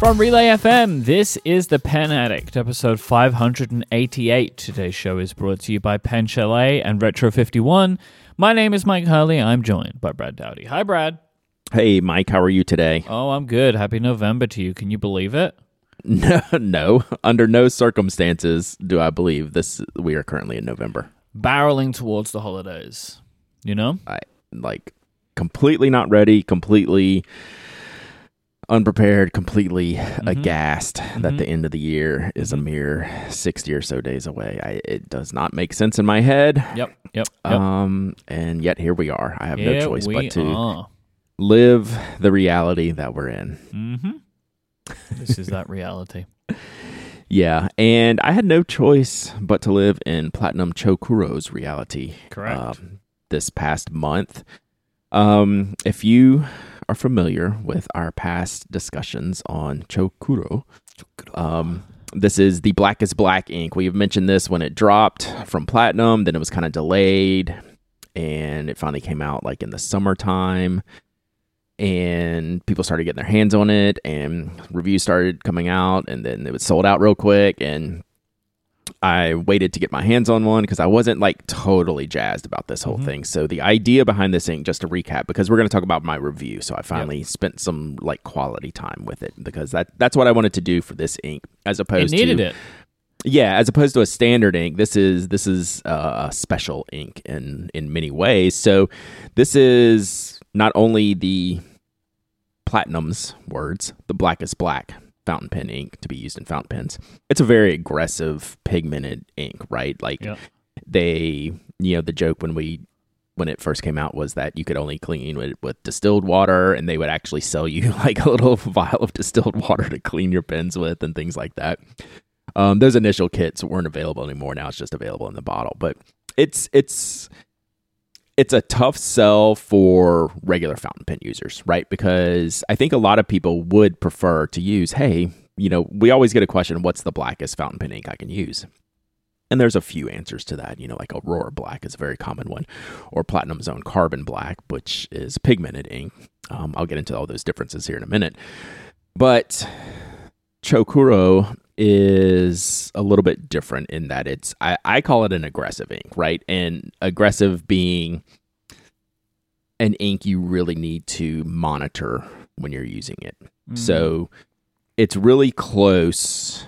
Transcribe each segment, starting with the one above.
From Relay FM, this is The Pen Addict, episode 588. Today's show is brought to you by Pen Chalet and Retro 51. My name is Mike Hurley. I'm joined by Brad Dowdy. Hi, Brad. Hey, Mike, how are you today? Oh, I'm good. Happy November to you. Can you believe it? No, no. Under no circumstances do I believe this. We are currently in November. Barreling towards the holidays. You know? I like completely not ready, completely unprepared, completely aghast that the end of the year is a mere 60 or so days away. I, it does not make sense in my head. Yep, yep, yep. Um, and yet here we are. I have no choice but to are. live the reality that we're in. Mm-hmm. this is that reality. Yeah, and I had no choice but to live in Platinum Chou Kuro's reality. Correct. um, this past month. Um, if you are familiar with our past discussions on Chou Kuro, um, this is the Blackest Black ink. We've mentioned this when it dropped from Platinum, then it was kind of delayed, and it finally came out like in the summertime. And people started getting their hands on it, and reviews started coming out, and then it was sold out real quick. And I waited to get my hands on one because I wasn't like totally jazzed about this whole thing. So the idea behind this ink, just to recap, because we're going to talk about my review. So I finally spent some like quality time with it because that that's what I wanted to do for this ink, as It opposed needed to it. yeah, as opposed to a standard ink, this is this is uh, a special ink in in many ways. So this is not only the platinum's words, the blackest black fountain pen ink to be used in fountain pens. It's a very aggressive pigmented ink, right? Like Yep. they, you know, the joke when we when it first came out was that you could only clean it with distilled water and they would actually sell you like a little vial of distilled water to clean your pens with and things like that. Um, those initial kits weren't available anymore. Now it's just available in the bottle. But it's it's it's a tough sell for regular fountain pen users, right? Because I think a lot of people would prefer to use, hey, you know, we always get a question, what's the blackest fountain pen ink I can use? And there's a few answers to that. You know, like Aurora Black is a very common one, or Platinum Zone Carbon Black, which is pigmented ink. Um, I'll get into all those differences here in a minute. But Chou Kuro is a little bit different in that it's I, I call it an aggressive ink, right? And aggressive being an ink you really need to monitor when you're using it. Mm. So it's really close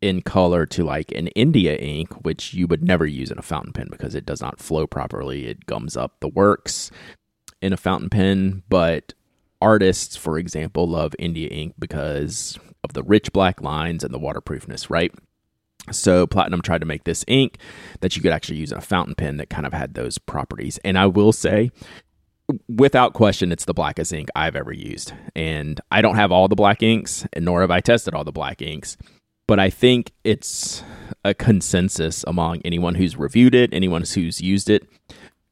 in color to like an India ink, which you would never use in a fountain pen because it does not flow properly. It gums up the works in a fountain pen. But artists, for example, love India ink because of the rich black lines and the waterproofness, right? So Platinum tried to make this ink that you could actually use in a fountain pen that kind of had those properties. And I will say, without question, it's the blackest ink I've ever used. And I don't have all the black inks, and nor have I tested all the black inks. But I think it's a consensus among anyone who's reviewed it, anyone who's used it,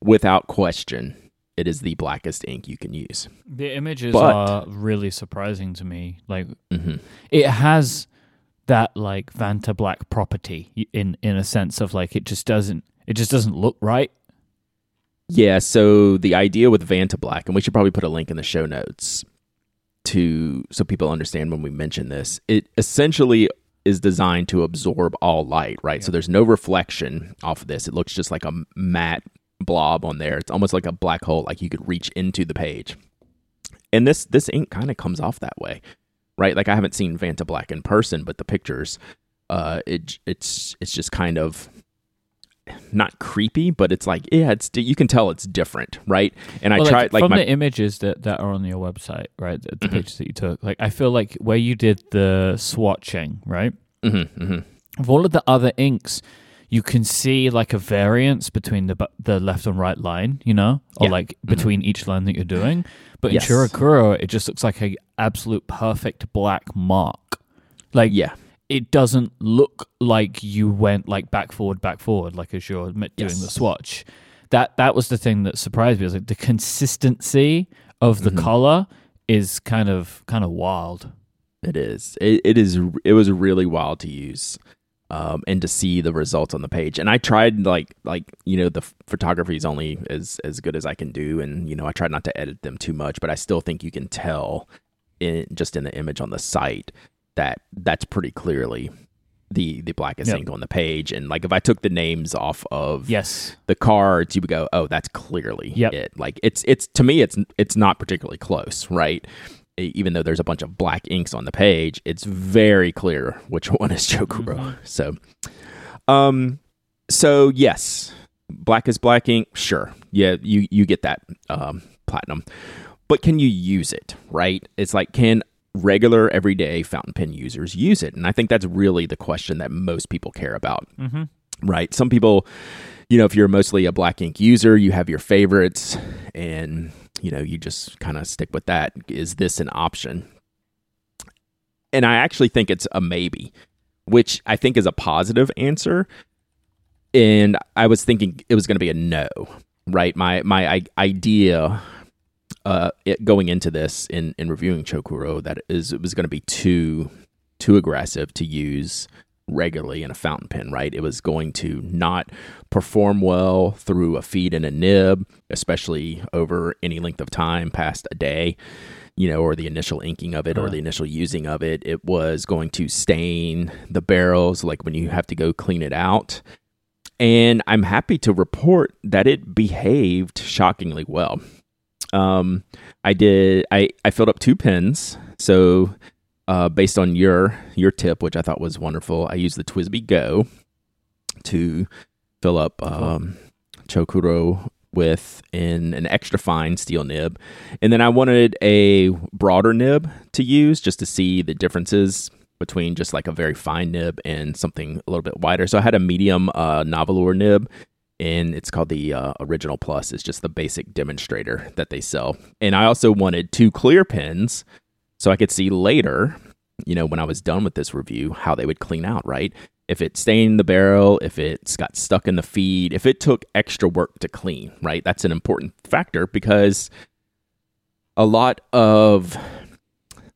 without question, it is the blackest ink you can use. The images But- are really surprising to me. Like hmm it has that like Vantablack property in in a sense of like it just doesn't it just doesn't look right. Yeah, so the idea with Vantablack, and we should probably put a link in the show notes to so people understand when we mention this. It essentially is designed to absorb all light, right? So there's no reflection off of this. It looks just like a matte blob on there. It's almost like a black hole, like you could reach into the page. And this this ink kind of comes off that way, right? Like I haven't seen Vantablack in person, but the pictures, uh, it it's it's just kind of not creepy, but it's like yeah, it's you can tell it's different, right? And Well, I tried like, from my the images that, that are on your website, right? The, the Mhm. pictures that you took. Like I feel like where you did the swatching, right? Mhm, mhm. Of all of the other inks, you can see like a variance between the the left and right line, you know, or Yeah. like between each line that you're doing. But Yes. in Chirokuro, it just looks like a absolute perfect black mark. Like yeah, it doesn't look like you went like back forward, back forward, like as you're doing the swatch. That that was the thing that surprised me. Was like the consistency of the Mhm. color is kind of kind of wild. it is. It, it is. It was really wild to use. Um, and to see the results on the page, and I tried like like you know the f- photography is only as as good as I can do, and you know I tried not to edit them too much, but I still think you can tell in just in the image on the site that that's pretty clearly the the blackest Yep. ink on the page. And like if I took the names off of Yes. the cards, you would go, oh, that's clearly Yep. it. Like it's it's to me, it's it's not particularly close, right? Even though there's a bunch of black inks on the page, it's very clear which one is Chou Kuro. Mhm. So, um, so yes, black is black ink. Sure, yeah, you you get that um, platinum, but can you use it? Right? It's like can regular everyday fountain pen users use it? And I think that's really the question that most people care about Mm-hmm. right? Some people, you know, if you're mostly a black ink user, you have your favorites and, you know, you just kind of stick with that. Is this an option? And I actually think it's a maybe, which I think is a positive answer. And I was thinking it was going to be a no, right? My my idea uh, going into this in in reviewing Chou Kuro that is it was going to be too too aggressive to use regularly in a fountain pen, right? It was going to not perform well through a feed and a nib, especially over any length of time past a day, you know, or the initial inking of it or Uh. the initial using of it. It was going to stain the barrels, like when you have to go clean it out. And I'm happy to report that it behaved shockingly well. Um, I did. I I filled up two pens. So, uh, based on your your tip, which I thought was wonderful, I used the TWSBI Go to fill up um, Chou Kuro with in an extra fine steel nib, and then I wanted a broader nib to use just to see the differences between just like a very fine nib and something a little bit wider. So I had a medium uh, Narwhal nib and it's called the uh, original plus. It's just the basic demonstrator that they sell. And i also wanted two clear pens so i could see later you know when i was done with this review how they would clean out right? If it stained the barrel if it's got stuck in the feed if it took extra work to clean right? That's an important factor because a lot of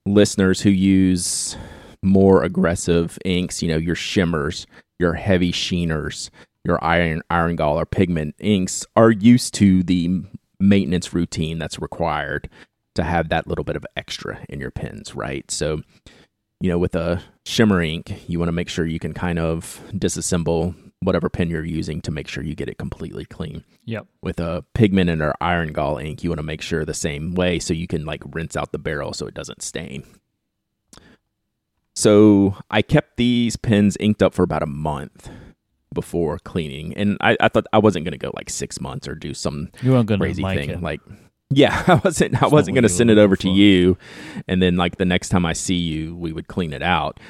listeners who use more aggressive inks you know your shimmers your heavy sheeners your iron iron gall or pigment inks are used to the maintenance routine that's required to have that little bit of extra in your pens, right? So, you know, with a shimmer ink, you want to make sure you can kind of disassemble whatever pen you're using to make sure you get it completely clean. Yep. With a pigment and or iron gall ink, you want to make sure the same way so you can like rinse out the barrel so it doesn't stain. So I kept these pens inked up for about a month before cleaning, and I, I thought I wasn't going to go like six months or do some You weren't crazy like thing. it. Like, yeah, I wasn't. I wasn't going to send it over to you, and then like the next time I see you, we would clean it out.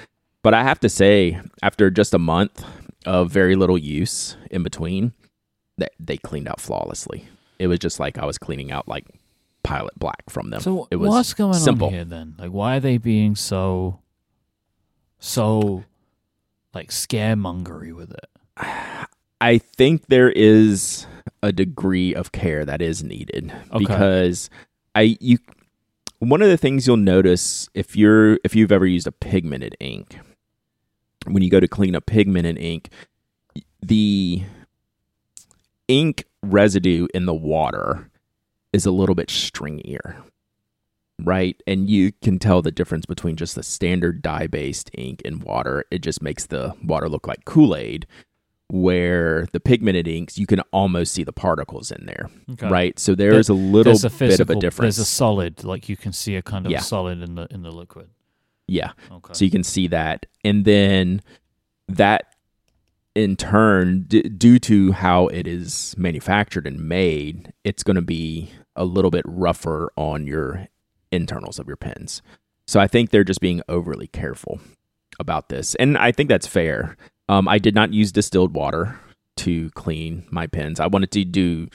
But I have to say, after just a month of very little use in between, that they cleaned out flawlessly. It was just like I was cleaning out like pilot black from them. So it was what's going simple. on here then? Like, why are they being so, so, like scaremongery with it? I think there is a degree of care that is needed. Okay. because I you one of the things you'll notice if you're if you've ever used a pigmented ink when you go to clean a pigmented ink the ink residue in the water is a little bit stringier right? And you can tell the difference between just the standard dye based ink and water. It just makes the water look like kool-aid where the pigmented inks you can almost see the particles in there Okay. right so there's a little a bit of a difference There's a solid, like you can see a kind of Yeah. solid in the in the liquid. yeah Okay. so you can see that and then that in turn d- due to how it is manufactured and made it's going to be a little bit rougher on your internals of your pens so i think they're just being overly careful about this and i think that's fair um, i did not use distilled water to clean my pens i wanted to do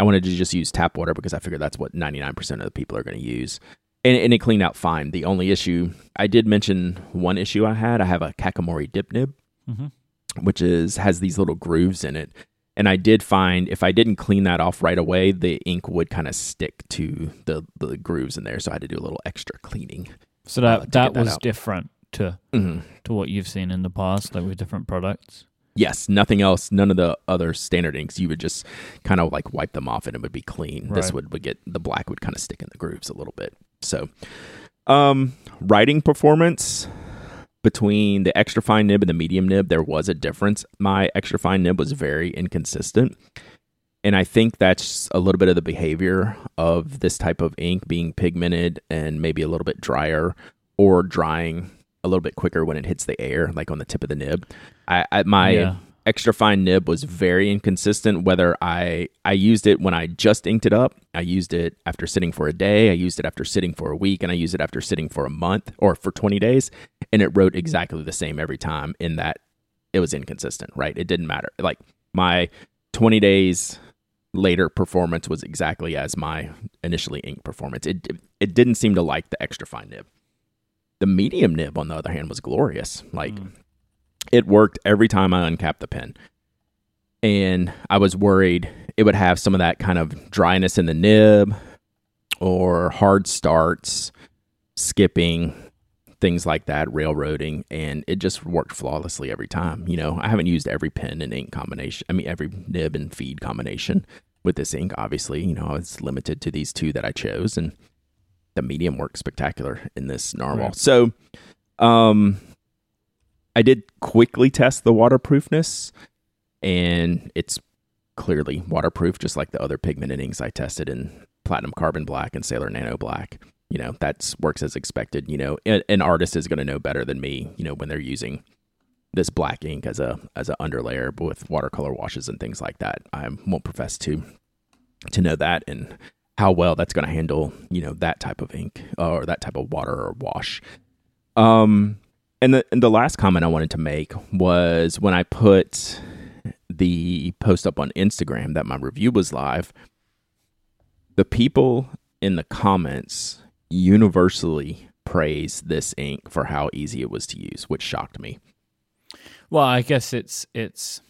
i wanted to just use tap water because i figured that's what 99% of the people are going to use and, and it cleaned out fine. The only issue I did mention one issue I had. I have a Kakimori dip nib, Mhm. which is has these little grooves in it, and I did find if I didn't clean that off right away, the ink would kind of stick to the the grooves in there. So I had to do a little extra cleaning. so uh, that get that that was out. different to Mhm. to what you've seen in the past, like with different products. Yes, nothing else. None of the other standard inks. You would just kind of like wipe them off, and it would be clean. This would, would get the black would kind of stick in the grooves a little bit. So, um, writing performance, between the extra fine nib and the medium nib, there was a difference. My extra fine nib was very inconsistent. And I think that's a little bit of the behavior of this type of ink being pigmented and maybe a little bit drier or drying a little bit quicker when it hits the air, like on the tip of the nib. I, I my Yeah. extra fine nib was very inconsistent. Whether I I used it when I just inked it up, I used it after sitting for a day, I used it after sitting for a week, and I used it after sitting for a month or for twenty days, and it wrote exactly the same every time. In that it was inconsistent, right? It didn't matter. Like my twenty days later performance was exactly as my initially inked performance. It it didn't seem to like the extra fine nib. The medium nib, on the other hand, was glorious. Like mm. it worked every time I uncapped the pen. And I was worried it would have some of that kind of dryness in the nib or hard starts, skipping, things like that, railroading, and it just worked flawlessly every time. You know, I haven't used every pen and ink combination, I mean, every nib and feed combination with this ink, obviously. You know, it's limited to these two that I chose, and the medium works spectacular in this narwhal. Right. So, um, I did quickly test the waterproofness, and it's clearly waterproof, just like the other pigmented inks I tested in Platinum Carbon Black and Sailor Nano Black. You know, that works as expected. You know, an, an artist is going to know better than me. You know, when they're using this black ink as a as an underlayer with watercolor washes and things like that. I won't profess to to know that and how well that's going to handle you know that type of ink or that type of water or wash. Um, and the and the last comment I wanted to make was when I put the post up on Instagram that my review was live. The people in the comments universally praise this ink for how easy it was to use, which shocked me. Well, I guess it's it's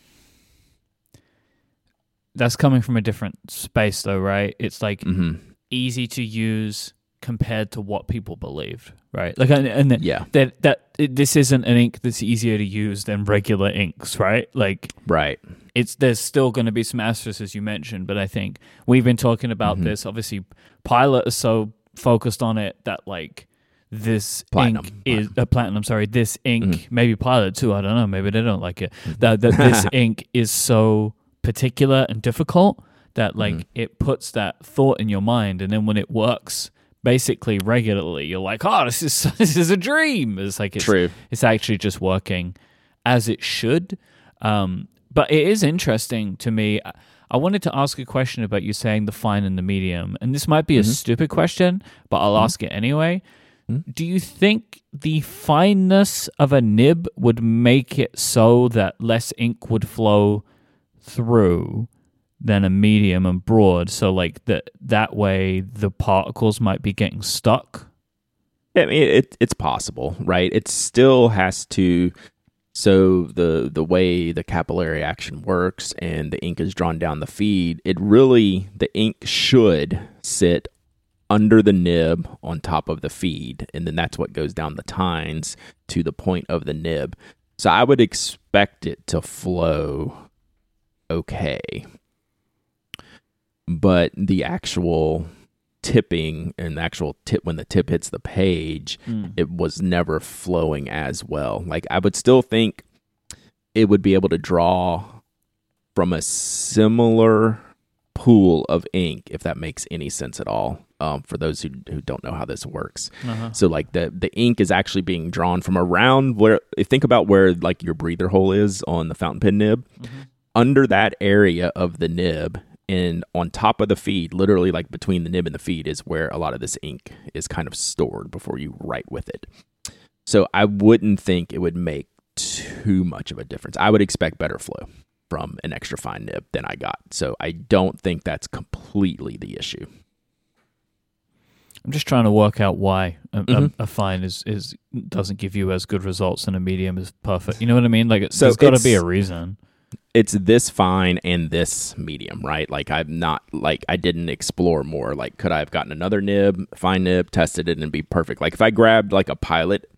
that's coming from a different space though, right? It's like hmm easy to use compared to what people believed, right? Like and, and Yeah, that that it, this isn't an ink that's easier to use than regular inks, right? Like right. it's there's still going to be some asterisks as you mentioned, but I think we've been talking about Mhm. this. Obviously, Pilot is so focused on it that like this Platinum. ink is a platinum. Sorry, this ink Mhm. maybe Pilot too. I don't know. Maybe they don't like it. Mm-hmm. That that this ink is so particular and difficult that like Mhm. it puts that thought in your mind, and then when it works. Basically, regularly, you're like, "Oh, this is this is a dream." It's like it's True. it's actually just working as it should. Um, but it is interesting to me. I- wanted to ask a question about you saying the fine and the medium, and this might be a Mhm. stupid question, but I'll ask it anyway. Mhm. Do you think the fineness of a nib would make it so that less ink would flow through than a medium and broad? So, like that that way, the particles might be getting stuck. I mean, it, it's possible, right? It still has to. So the the way the capillary action works and the ink is drawn down the feed, it really the ink should sit under the nib on top of the feed, and then that's what goes down the tines to the point of the nib. So I would expect it to flow okay, but the actual tipping and the actual tip when the tip hits the page it was never flowing as well. Like i would still think it would be able to draw from a similar pool of ink if that makes any sense at all um, for those who, who don't know how this works. Uh-huh. so like the the ink is actually being drawn from around where think about where like your breather hole is on the fountain pen nib under that area of the nib and on top of the feed, literally like between the nib and the feed, is where a lot of this ink is kind of stored before you write with it. So I wouldn't think it would make too much of a difference. I would expect better flow from an extra fine nib than I got. So I don't think that's completely the issue. I'm just trying to work out why a, Mhm. a, a fine is, is doesn't give you as good results and a medium is perfect. You know what I mean? Like, it's, So there's got to be a reason. It's this fine and this medium, right? Like I'm not like I didn't explore more. Like could I have gotten another nib, fine nib, tested it and be perfect? Like if I grabbed like a pilot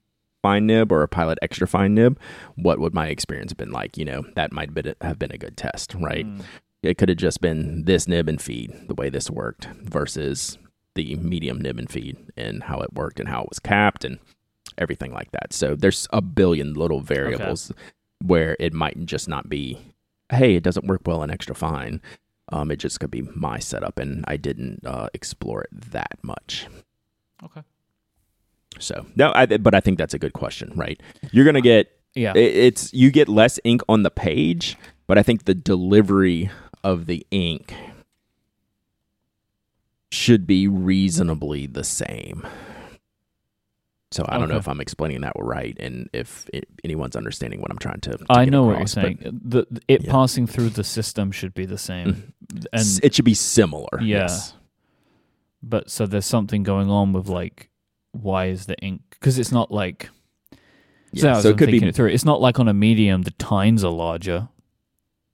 fine nib or a pilot extra fine nib, what would my experience have been like? You know, that might have been a good test, right? Mm. It could have just been this nib and feed, the way this worked, versus the medium nib and feed and how it worked and how it was capped and everything like that. So there's a billion little variables where it might just not be, hey, it doesn't work well in extra fine. Um, it just could be my setup, and I didn't uh, explore it that much. Okay. So no, I, but I think that's a good question, right? You're gonna get Yeah. it- it's you get less ink on the page, but I think the delivery of the ink should be reasonably the same. So I don't know if I'm explaining that right, and if it, anyone's understanding what I'm trying to. to I know what you're saying. The, it Yeah. passing through the system should be the same. Mm-hmm. And it should be similar. Yeah. Yes. but so there's something going on with like why is the ink because it's not like Yeah. as So it could be it through it's not like on a medium the tines are larger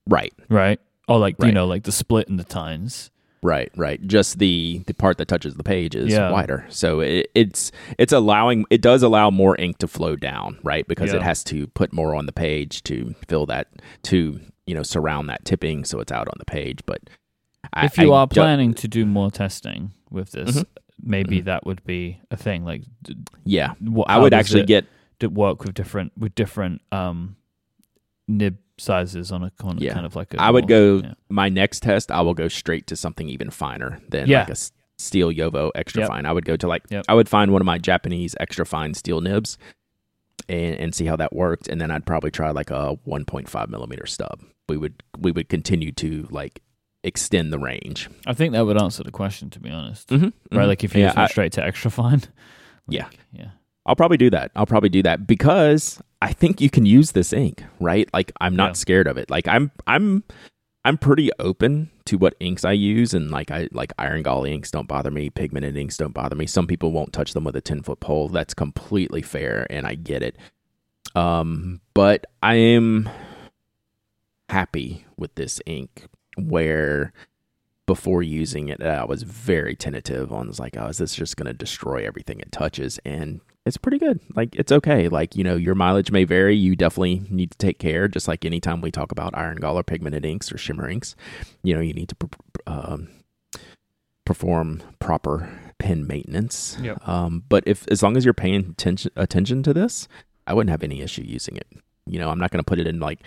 right. right or like you know like the split in the tines Right, right. Just the the part that touches the page is Yeah. wider, so it, it's it's allowing it does allow more ink to flow down, right? Because Yeah. it has to put more on the page to fill that to you know surround that tipping, so it's out on the page. But I, if you I are planning to do more testing with this Mhm. maybe Mhm. that would be a thing like yeah, what, I would actually it get to work with different with different um nib sizes on a kind of, Yeah. kind of like a I would go yeah. my next test. I will go straight to something even finer than Yeah. like a steel JoWo extra Yep. fine. I would go to like Yep. I would find one of my Japanese extra fine steel nibs and and see how that worked, and then I'd probably try like a 1.5 millimeter stub. We would we would continue to like extend the range. I think that would answer the question to be honest Mm-hmm. right like if you yeah, went straight to extra fine Yeah. Yeah I'll probably do that. I'll probably do that because I think you can use this ink, right? Like I'm not Yeah. scared of it. Like I'm I'm I'm pretty open to what inks I use and like I like iron gall inks don't bother me, pigmented inks don't bother me. Some people won't touch them with a 10 foot pole. That's completely fair and I get it. Um but I am happy with this ink where before using it I was very tentative on was like, oh, is this just gonna destroy everything it touches? And it's pretty good. Like it's okay. Like you know, your mileage may vary. You definitely need to take care. Just like anytime we talk about iron gall or pigmented inks or shimmer inks, you know, you need to um, perform proper pen maintenance. Yep. Um, but if as long as you're paying attention attention to this, I wouldn't have any issue using it. You know, I'm not going to put it in like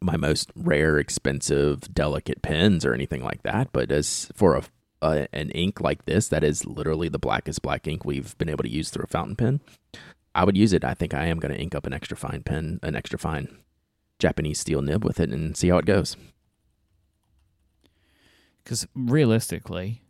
my most rare, expensive, delicate pens or anything like that. But as for a uh, an ink like this that is literally the blackest black ink we've been able to use through a fountain pen, I would use it. I think I am going to ink up an extra fine pen, an extra fine Japanese steel nib with it, and see how it goes. because realistically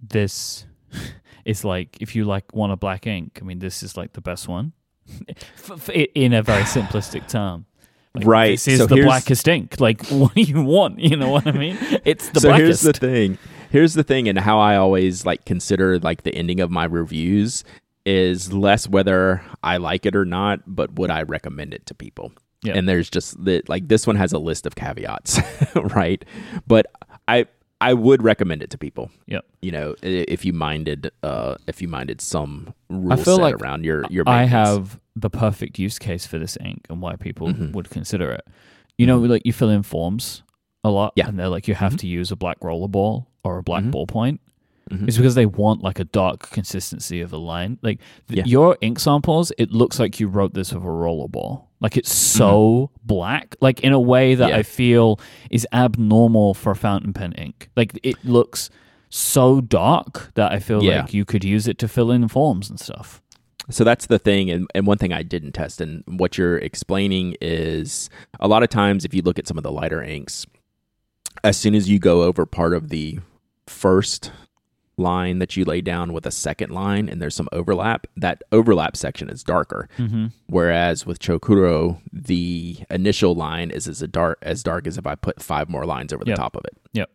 this is like if you like want a black ink i mean this is like the best one in a very simplistic term Like, Right, this is so the blackest ink like what do you want you know what i mean it's the blackest. so blackest here's the thing. Here's the thing, and how I always like consider like the ending of my reviews is less whether I like it or not, but would I recommend it to people? Yeah. And there's just the like this one has a list of caveats, right? But I I would recommend it to people. Yep. You know, if you minded uh if you minded some rules feel set like around your your I have the perfect use case for this ink and why people Mhm. would consider it. You know, like you fill in forms a lot, Yeah. and they're like you have Mhm. to use a black roller ball or a black Mhm. ballpoint. Mhm. It's because they want like a dark consistency of a line. Like th- Yeah. your ink samples, it looks like you wrote this with a roller ball. Like it's so black, like in a way that Mm-hmm. Yeah. I feel is abnormal for fountain pen ink. Like it looks so dark that I feel Yeah. like you could use it to fill in forms and stuff. So that's the thing, and, and one thing I didn't test, and what you're explaining is a lot of times if you look at some of the lighter inks, as soon as you go over part of the first line that you lay down with a second line and there's some overlap, that overlap section is darker. Mm-hmm. Whereas with Chou Kuro, the initial line is as a dark as dark as if I put five more lines over the Yep. top of it. Yep.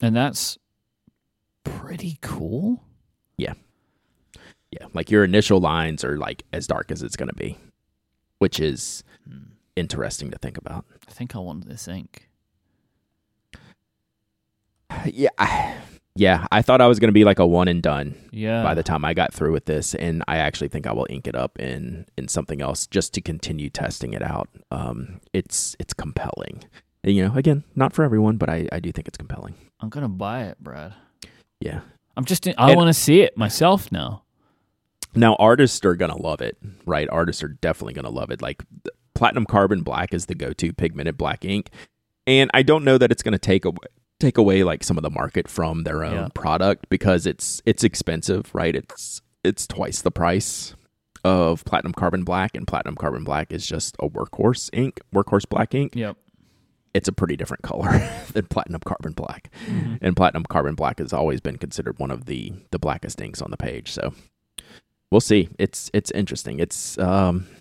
And that's pretty cool. Yeah. Yeah, like your initial lines are like as dark as it's going to be, which is interesting to think about. I think I want this ink. Yeah, I, yeah. I thought I was going to be like a one and done Yeah. by the time I got through with this, and I actually think I will ink it up in in something else just to continue testing it out. Um, it's it's compelling. And, you know, again, not for everyone, but I I do think it's compelling. I'm gonna buy it, Brad. Yeah. I'm just. In, I want to see it myself now. Now, artists are gonna love it, right? Artists are definitely gonna love it. Like platinum carbon black is the go-to pigmented black ink, and I don't know that it's gonna take away take away like some of the market from their own Yeah. product because it's it's expensive, right? It's it's twice the price of platinum carbon black, and platinum carbon black is just a workhorse ink, workhorse black ink. Yep. It's a pretty different color than platinum carbon black, and platinum carbon black has always been considered one of the the blackest inks on the page. So we'll see. It's it's interesting. It's um.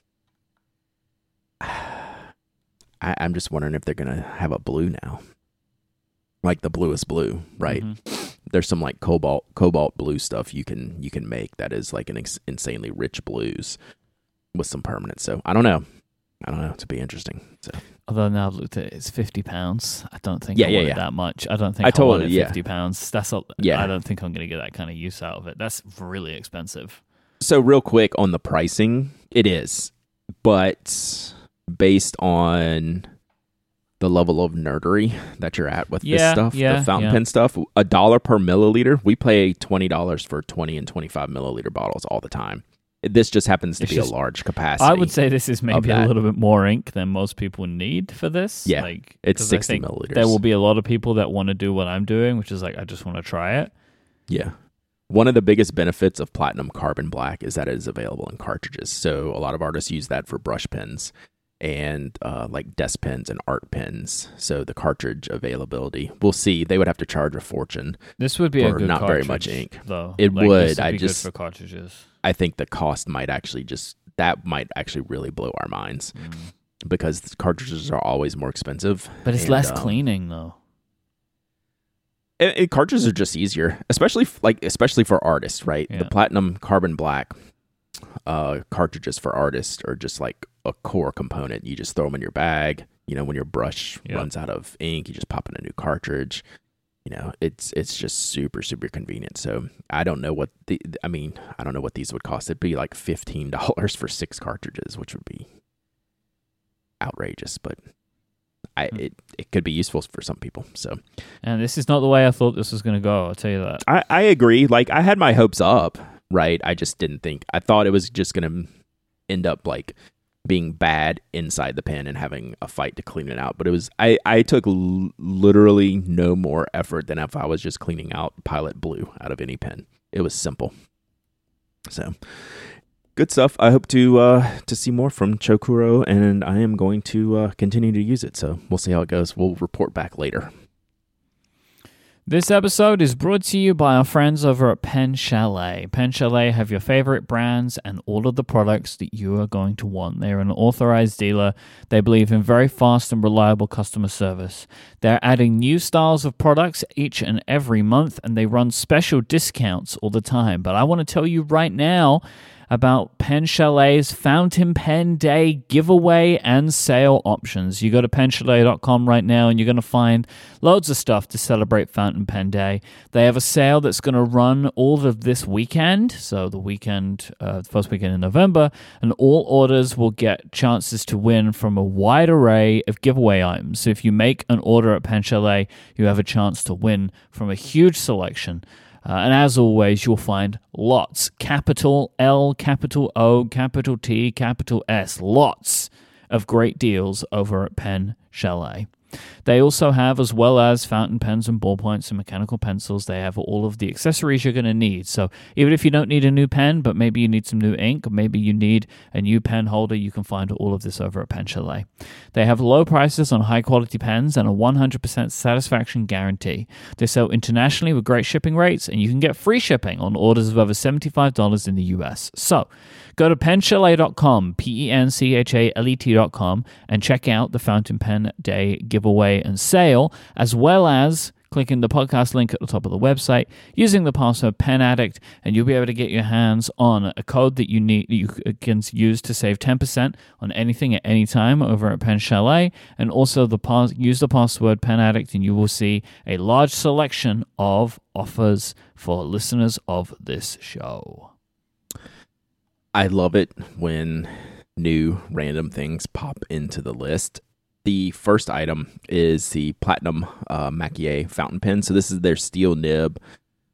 I, I'm just wondering if they're gonna have a blue now, like the bluest blue, right? Mhm. There's some like cobalt cobalt blue stuff you can you can make that is like an ex- insanely rich blues with some permanence. So I don't know. I don't know. To be interesting. So Although now I've looked at it, it's fifty pounds. I don't think Yeah, I yeah, yeah. that much. I don't think I I, totally- yeah. fifty pounds. That's a, Yeah. I don't think I'm going to get that kind of use out of it. That's really expensive. so real quick on the pricing, it is, but based on the level of nerdery that you're at with this stuff, yeah, the fountain yeah. pen stuff, a dollar per milliliter. We pay twenty dollars for twenty and twenty five milliliter bottles all the time. This just happens to It's be just- a large capacity. I would say this is maybe a little bit more ink than most people need for this. Yeah, like, it's 60 milliliters. There will be a lot of people that want to do what I'm doing, which is like I just want to try it. Yeah. One of the biggest benefits of platinum carbon black is that it is available in cartridges. So a lot of artists use that for brush pens and uh, like desk pens and art pens. So the cartridge availability, we'll see. They would have to charge a fortune. This would be a For not very much ink. though. It Like, would, I just- good for cartridges. I think the cost might actually just that might actually really blow our minds because cartridges are always more expensive. But it's And, less um, cleaning though. And, and cartridges are just easier, especially f- like especially for artists, right? Yeah. The platinum carbon black uh, cartridges for artists are just like a core component. You just throw them in your bag. You know, when your brush Yeah. runs out of ink, you just pop in a new cartridge. You know, it's it's just super super convenient. So I don't know what the I mean I don't know what these would cost. It'd be like fifteen dollars for six cartridges, which would be outrageous, but I Hmm. it it could be useful for some people. So And this is not the way I thought this was going to go. I'll tell you that. I, I agree. Like I had my hopes up, right? I just didn't think I thought it was just gonna end up like being bad inside the pen and having a fight to clean it out. But it was I I took l- literally no more effort than if I was just cleaning out Pilot Blue out of any pen. It was simple. So good stuff. I hope to uh to see more from Chou Kuro and I am going to uh continue to use it. So we'll see how it goes. We'll report back later. This episode is brought to you by our friends over at Pen Chalet. Pen Chalet have your favorite brands and all of the products that you are going to want. They're an authorized dealer. They believe in very fast and reliable customer service. They're adding new styles of products each and every month, and they run special discounts all the time. But I want to tell you right now about Pen Chalet's Fountain Pen Day giveaway and sale options. You go to penchalet.com right now and you're going to find loads of stuff to celebrate Fountain Pen Day. They have a sale that's going to run all of this weekend, so the weekend, uh, the first weekend in November, and all orders will get chances to win from a wide array of giveaway items. So if you make an order at Pen Chalet, you have a chance to win from a huge selection. Uh, and as always, you'll find lots capital L, capital O, capital T, capital S, lots of great deals over at Pen Chalet. They also have, as well as fountain pens and ballpoints and mechanical pencils, they have all of the accessories you're going to need. So even if you don't need a new pen, but maybe you need some new ink, maybe you need a new pen holder, you can find all of this over at Pen Chalet. They have low prices on high quality pens and a 100% satisfaction guarantee. They sell internationally with great shipping rates, and you can get free shipping on orders of over $75 in the US. So go to penchalet.com, P E N C H A L E T.com, and check out the Fountain Pen Day giveaway and sale, as well as clicking the podcast link at the top of the website, using the password Pen Addict, and you'll be able to get your hands on a code that you need you can use to save 10% on anything at any time over at Pen Chalet, and also the use the password Pen Addict, and you will see a large selection of offers for listeners of this show. I love it when new random things pop into the list. The first item is the Platinum uh, fountain pen. So this is their steel nib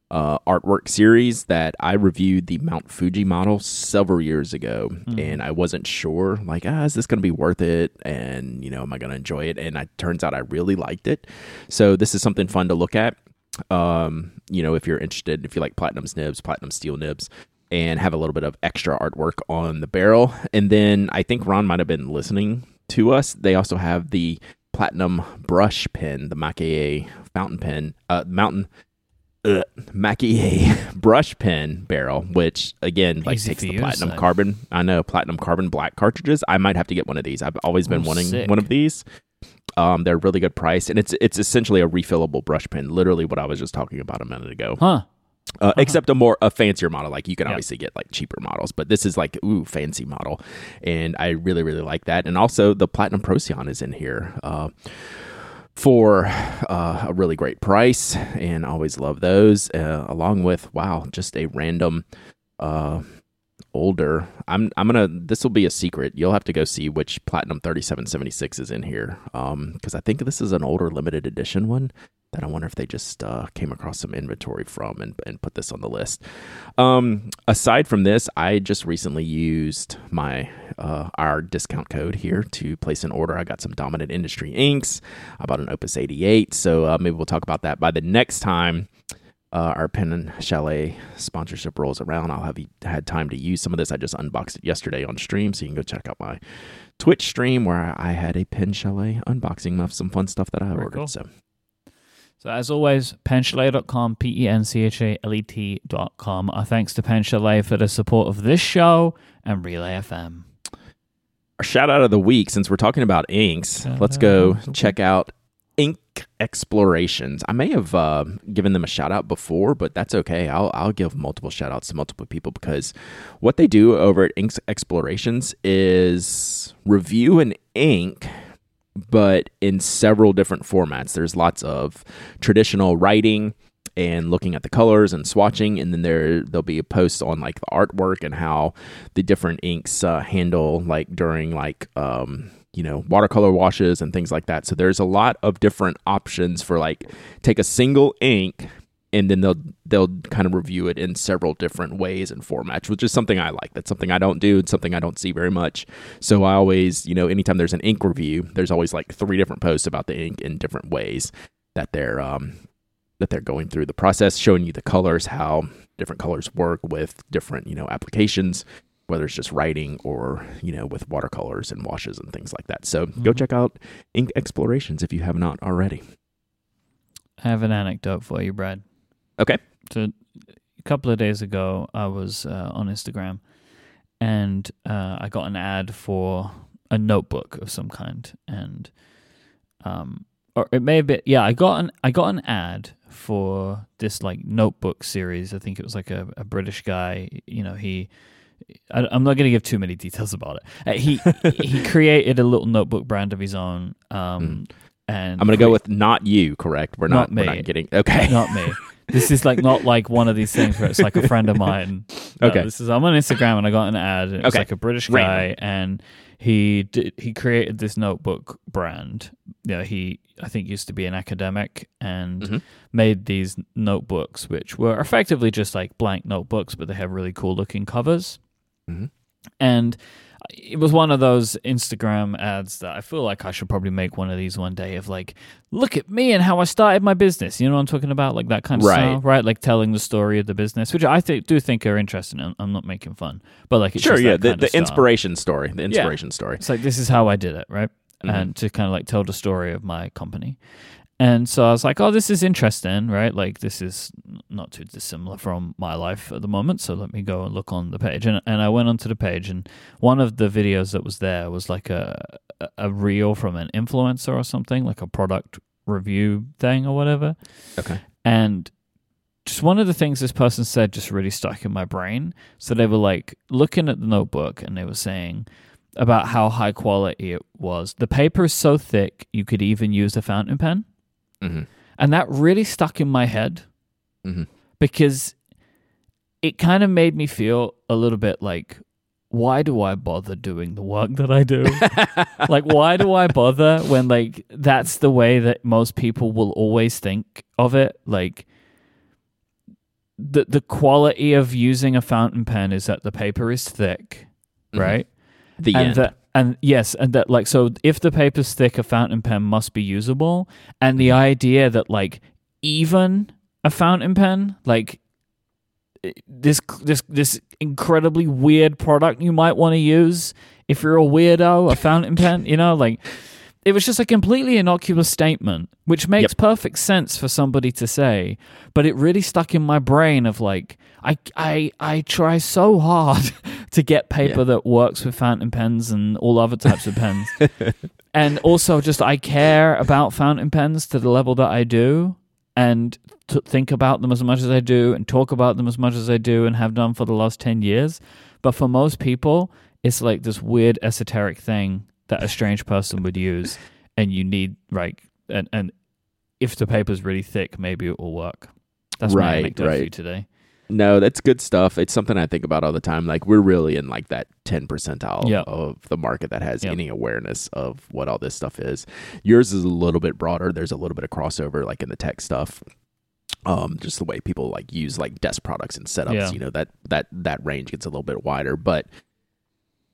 uh, artwork series that I reviewed the Mount Fuji model several years ago, Mhm. and I wasn't sure, like, ah, is this going to be worth it? And you know, am I going to enjoy it? And it turns out I really liked it. So this is something fun to look at. Um, you know, if you're interested, if you like platinum nibs, platinum steel nibs, and have a little bit of extra artwork on the barrel. And then I think Ron might have been listening to us. They also have the platinum brush pen, the Makie fountain pen, uh, mountain. Uh, Makie brush pen barrel, which again like Easy takes the platinum carbon. I know platinum carbon black cartridges. I might have to get one of these. I've always been Oh, wanting sick. one of these. Um, they're really good price, and it's it's essentially a refillable brush pen. Literally, what I was just talking about a minute ago Huh. Uh, except a more a fancier model. Like you can Yeah. obviously get like cheaper models, but this is like ooh fancy model, and I really really like that. And also the Platinum Procyon is in here uh, for uh, a really great price, and always love those. Uh, along with wow, just a random. Uh, older i'm i'm gonna this will be a secret you'll have to go see which platinum 3776 is in here um because i think this is an older limited edition one that I wonder if they just uh, came across some inventory from and, and put this on the list. Um, aside from this, I just recently used my uh, our discount code here to place an order. I got some Dominant Industry inks. I bought an Opus 88, so uh, maybe we'll talk about that by the next time. Uh, our Pen and Chalet sponsorship rolls around. I'll have had time to use some of this. I just unboxed it yesterday on stream, so you can go check out my Twitch stream where I had a Pen Chalet unboxing of some fun stuff that I Very ordered. cool. So So as always, penchalet.com, P-E-N-C-H-A-L-E-T dot com. Our thanks to Pen Chalet for the support of this show and Relay FM. our shout out of the week since we're talking about inks Shout let's go check out ink explorations i may have uh, given them a shout out before but that's okay i'll, I'll give multiple shout outs to multiple people because what they do over at Ink explorations is review an ink but in several different formats. There's lots of traditional writing and looking at the colors and swatching and then there there'll be a post on like the artwork and how the different inks uh, handle like during like um you know watercolor washes and things like that. So there's a lot of different options for like take a single ink and then they'll they'll kind of review it in several different ways and formats which is something i like that's something i don't do it's something i don't see very much so i always you know anytime there's an ink review there's always like three different posts about the ink in different ways that they're um that they're going through the process, showing you the colors, how different colors work with different, you know, applications, whether it's just writing or, you know, with watercolors and washes and things like that. So go Mhm. check out Inkxplorations if you have not already. I have an anecdote for you, Brad. Okay. So a couple of days ago, I was uh, on Instagram and uh, I got an ad for a notebook of some kind, and um, or it may have been yeah, I got an I got an ad for this like notebook series. I think it was like a, a British guy. You know, he. I, I'm not going to give too many details about it. Uh, he he created a little notebook brand of his own. Um, and I'm going to go with not you, correct? We're Not not, we're me. not getting Okay. not me. This is like not like one of these things where it's like a friend of mine. No, Okay. This is I'm on Instagram and I got an ad. And it was Okay. like a British Random. guy and he did, he created this notebook brand. Yeah, he I think used to be an academic and Mhm. made these notebooks which were effectively just like blank notebooks, but they have really cool looking covers. Mhm. And it was one of those Instagram ads that I feel like I should probably make one of these one day of like, look at me and how I started my business. You know what I'm talking about? Like that kind of Right. style, right? Like telling the story of the business, which I think do think are interesting. I'm, I'm not making fun, but like, it's sure, just yeah. The, the inspiration story. The inspiration story. It's like this is how I did it, right? Mhm. And to kind of like tell the story of my company. And so I was like, oh, this is interesting, right? Like this is not too dissimilar from my life at the moment. So let me go and look on the page. And and I went onto the page, and one of the videos that was there was like a a- reel from an influencer or something, like a product review thing or whatever. Okay. And just one of the things this person said just really stuck in my brain. So they were like looking at the notebook and they were saying about how high quality it was. The paper is so thick you could even use a fountain pen. Hmm And that really stuck in my head hmm because it kind of made me feel a little bit like, why do I bother doing the work that I do? like, why do I bother when, like, that's the way that most people will always think of it? Like, the the quality of using a fountain pen is that the paper is thick, Mhm. right? The and end. that and yes, and that like so if the paper's thick, a fountain pen must be usable. And the mm-hmm. idea that like even a fountain pen, like this this this incredibly weird product you might want to use if you're a weirdo, a fountain pen, you know, like it was just a completely innocuous statement, which makes perfect sense for somebody to say, but it really stuck in my brain of like I I I try so hard to get paper Yeah. that works with fountain pens and all other types of pens. and also just I care about fountain pens to the level that I do and to think about them as much as I do and talk about them as much as I do and have done for the last 10 years. But for most people, it's like this weird esoteric thing that a strange person would use and you need like and and if the paper's really thick, maybe it will work. That's my Right, for you right. today. No, that's good stuff. It's something I think about all the time. Like we're really in like that ten percentile Yeah. of the market that has Yeah. any awareness of what all this stuff is. Yours is a little bit broader. There's a little bit of crossover, like in the tech stuff. Um, just the way people like use like desk products and setups. Yeah. You know that that that range gets a little bit wider, but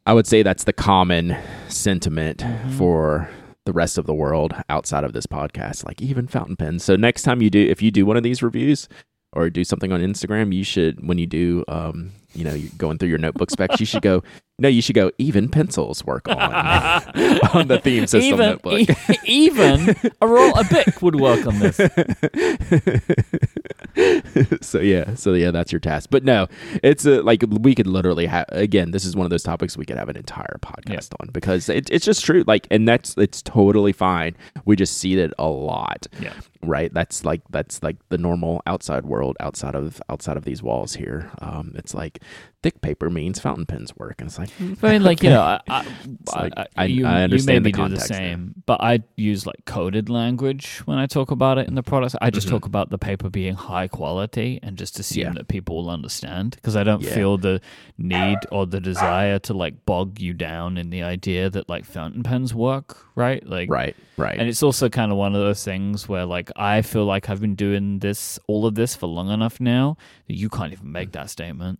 I would say that's the common sentiment Mhm. for the rest of the world outside of this podcast, like even fountain pens. So next time you do, if you do one of these reviews or do something on Instagram, you should, when you do, um, you know, you're going through your notebook specs, you should go, no, you should go, even pencils work on, on the theme system even, notebook. e- even a roll a bic would work on this. so yeah, so yeah, that's your task. But no, it's a, like we could literally have again. This is one of those topics we could have an entire podcast on because it, it's just true. Like, and that's it's totally fine. We just see it a lot, Yeah. right? That's like that's like the normal outside world outside of outside of these walls here. Um, it's like thick paper means fountain pens work, and it's like I mean, like you know, I, I, It's like, I, I- you, I you understand made the me do the context there. same, but I use like coded language when I talk about it in the products. I just Mhm. talk about the paper being high quality and just assume Yeah. that people will understand because I don't Yeah. feel the need or the desire to like bog you down in the idea that like fountain pens work, right? Like, right, right, and it's also kind of one of those things where like I feel like I've been doing this all of this for long enough now that you can't even make that statement.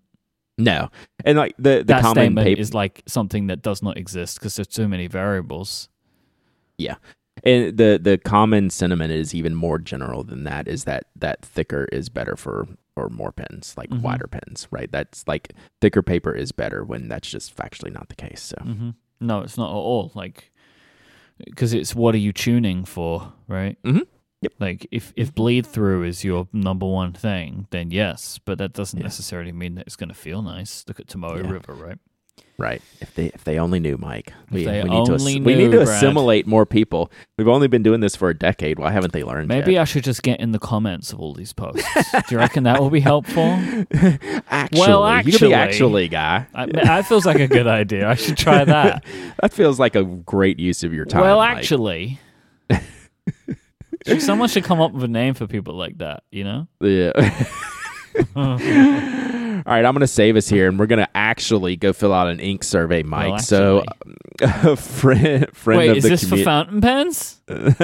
No, and like the the that common statement paper is like something that does not exist because there's too many variables. Yeah, and the the common sentiment is even more general than that is that that thicker is better for or more pens like Mhm. wider pens right that's like thicker paper is better when that's just factually not the case so mm-hmm. No, it's not at all. Like, because it's what are you tuning for, right? Mhm. Yep. Like, if if bleed through is your number one thing, then yes, but that doesn't Yeah. necessarily mean that it's going to feel nice. Look at Tomoe Yeah. River, right? right if they if they only knew mike we, they we need to ass- we need knew, to Brad. assimilate more people we've only been doing this for a decade why haven't they learned Maybe yet? I should just get in the comments of all these posts. Do you reckon that will be helpful? actually Well, you could be actually- actually guy I, that feels like a good idea. I should try that. that feels like a great use of your time well, actually, someone should come up with a name for people like that. You know? Yeah. All right, I'm going to save us here, and we're going to actually go fill out an ink survey, Mike. Well, so, a friend, friend Wait, of is the this for fountain pens? this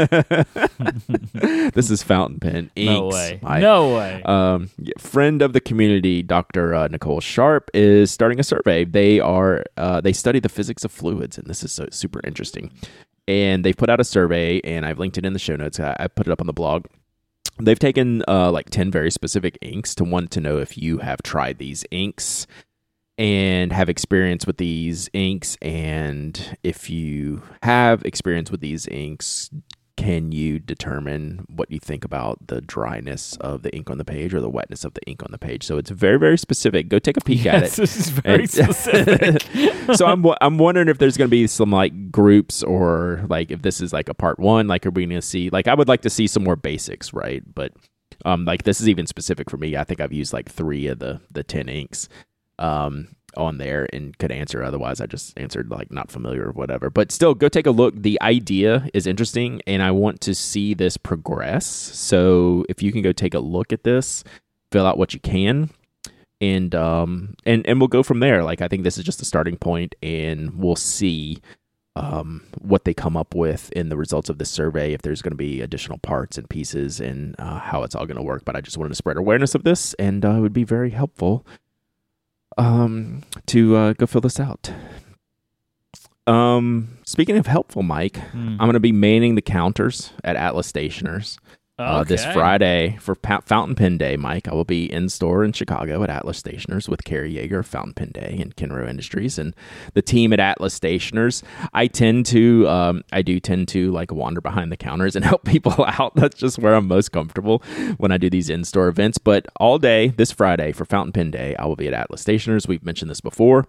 is fountain pen inks. No way. Mike. No way. Um, yeah, friend of the community, Dr. Uh, Nicole Sharp, is starting a survey. They are uh, they study the physics of fluids, and this is so super interesting. And they've put out a survey, and I've linked it in the show notes. I, I put it up on the blog. They've taken uh, like ten very specific inks to want to know if you have tried these inks and have experience with these inks, and if you have experience with these inks, can you determine what you think about the dryness of the ink on the page or the wetness of the ink on the page? So it's very, very specific. Go take a peek at it. this is very And- specific. so I'm I'm wondering if there's going to be some like groups or like if this is like a part one. Like are we going to see like I would like to see some more basics, right? But um like this is even specific for me. I think I've used like three of the the ten inks um on there and could answer. Otherwise i just answered like not familiar or whatever. But still go take a look. The idea is interesting and i want to see this progress. So if you can go take a look at this fill out what you can and um and and we'll go from there. Like i think this is just a starting point and we'll see um, what they come up with in the results of this survey, if there's going to be additional parts and pieces, and uh, how it's all going to work. But I just wanted to spread awareness of this, and uh, it would be very helpful um, to uh, go fill this out. Um, speaking of helpful, Mike, Hmm. I'm going to be manning the counters at Atlas Stationers uh, this Friday for pa- Fountain Pen Day. Mike, I will be in store in Chicago at Atlas Stationers with Carrie Yeager Fountain Pen Day and Kenro Industries and the team at Atlas Stationers. I tend to, um, I do tend to like wander behind the counters and help people out. That's just where I'm most comfortable when I do these in-store events. But all day this Friday for Fountain Pen Day, I will be at Atlas Stationers. We've mentioned this before.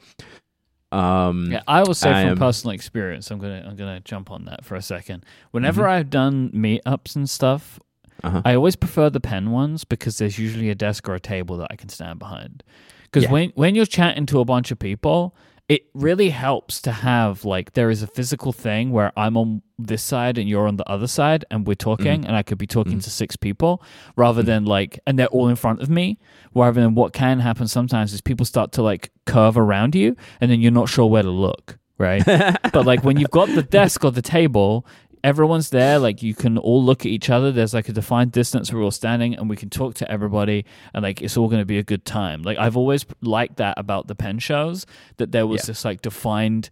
Um, Yeah, I will say I from am- personal experience, I'm gonna I'm gonna jump on that for a second. Whenever Mm-hmm. I've done meetups and stuff, Uh-huh. I always prefer the pen ones because there's usually a desk or a table that I can stand behind. Because Yeah. when when you're chatting to a bunch of people, it really helps to have like there is a physical thing where I'm on this side and you're on the other side and we're talking mm-hmm. and I could be talking mm-hmm. to six people rather mm-hmm. than like and they're all in front of me rather than what can happen sometimes is people start to like curve around you and then you're not sure where to look right but like when you've got the desk or the table everyone's there like you can all look at each other there's like a defined distance we're all standing and we can talk to everybody and like it's all going to be a good time like i've always liked that about the pen shows that there was Yeah. this like defined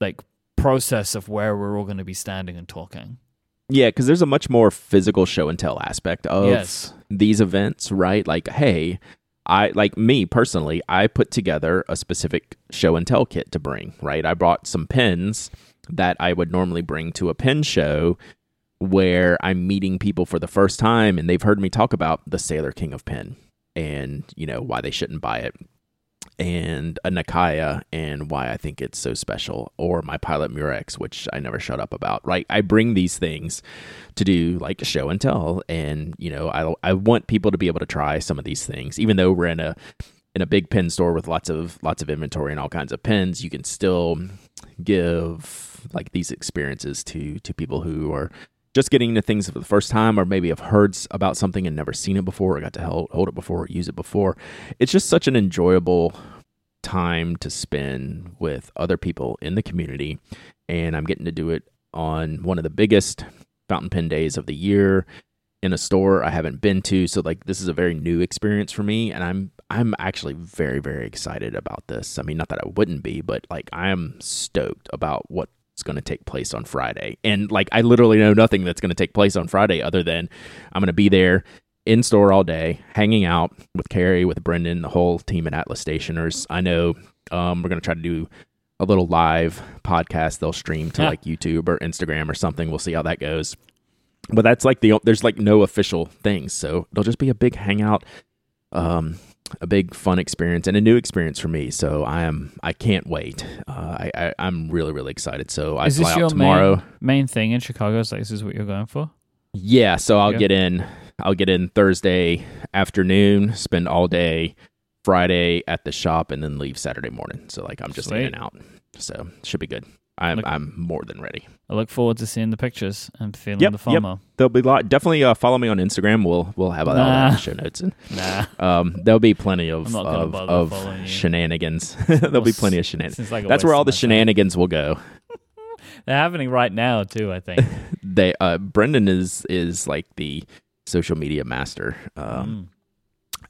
like process of where we're all going to be standing and talking Yeah, because there's a much more physical show and tell aspect of Yes. these events, right? Like, hey, I like me personally, I put together a specific show and tell kit to bring, right? I brought some pens that I would normally bring to a pen show where I'm meeting people for the first time and they've heard me talk about the Sailor King of Pen and, you know, why they shouldn't buy it and a Nakaya and why I think it's so special, or my Pilot Murex, which I never shut up about. Right, I bring these things to do like a show and tell, and you know, I I want people to be able to try some of these things, even though we're in a in a big pen store with lots of lots of inventory and all kinds of pens. You can still give like these experiences to to people who are just getting into things for the first time or maybe have heard about something and never seen it before or got to hold, hold it before or use it before. It's just such an enjoyable time to spend with other people in the community and i'm getting to do it on one of the biggest fountain pen days of the year in a store i haven't been to. So like this is a very new experience for me and i'm i'm actually very very excited about this. I mean not that i wouldn't be but like i am stoked about what's going to take place on friday and like i literally know nothing that's going to take place on friday other than i'm going to be there in store all day, hanging out with Carrie, with Brendan, the whole team at Atlas Stationers. I know um, we're going to try to do a little live podcast they'll stream to Yeah. like YouTube or Instagram or something. We'll see how that goes. But that's like the there's like no official things, so it'll just be a big hangout, um, a big fun experience and a new experience for me. So I am I can't wait. Uh, I, I I'm really really excited. So I is fly this out your tomorrow. main, main thing in chicago is like this is what you're going for Yeah, so I'll Yeah. get in. I'll get in Thursday afternoon, spend all day Friday at the shop, and then leave Saturday morning. So like I'm just in and out. So should be good. I'm Look- I'm more than ready. I look forward to seeing the pictures and feeling Yep, the yep. fomo There'll be a lot. Definitely uh, follow me on Instagram. We'll we'll have all that in the show notes, and nah um, there'll be plenty of I'm not gonna of, of shenanigans. there'll be plenty of shenanigans. Like That's where all the my time. shenanigans will go. they're happening right now too i think They uh, Brendan is is like the social media master. Um, Mm.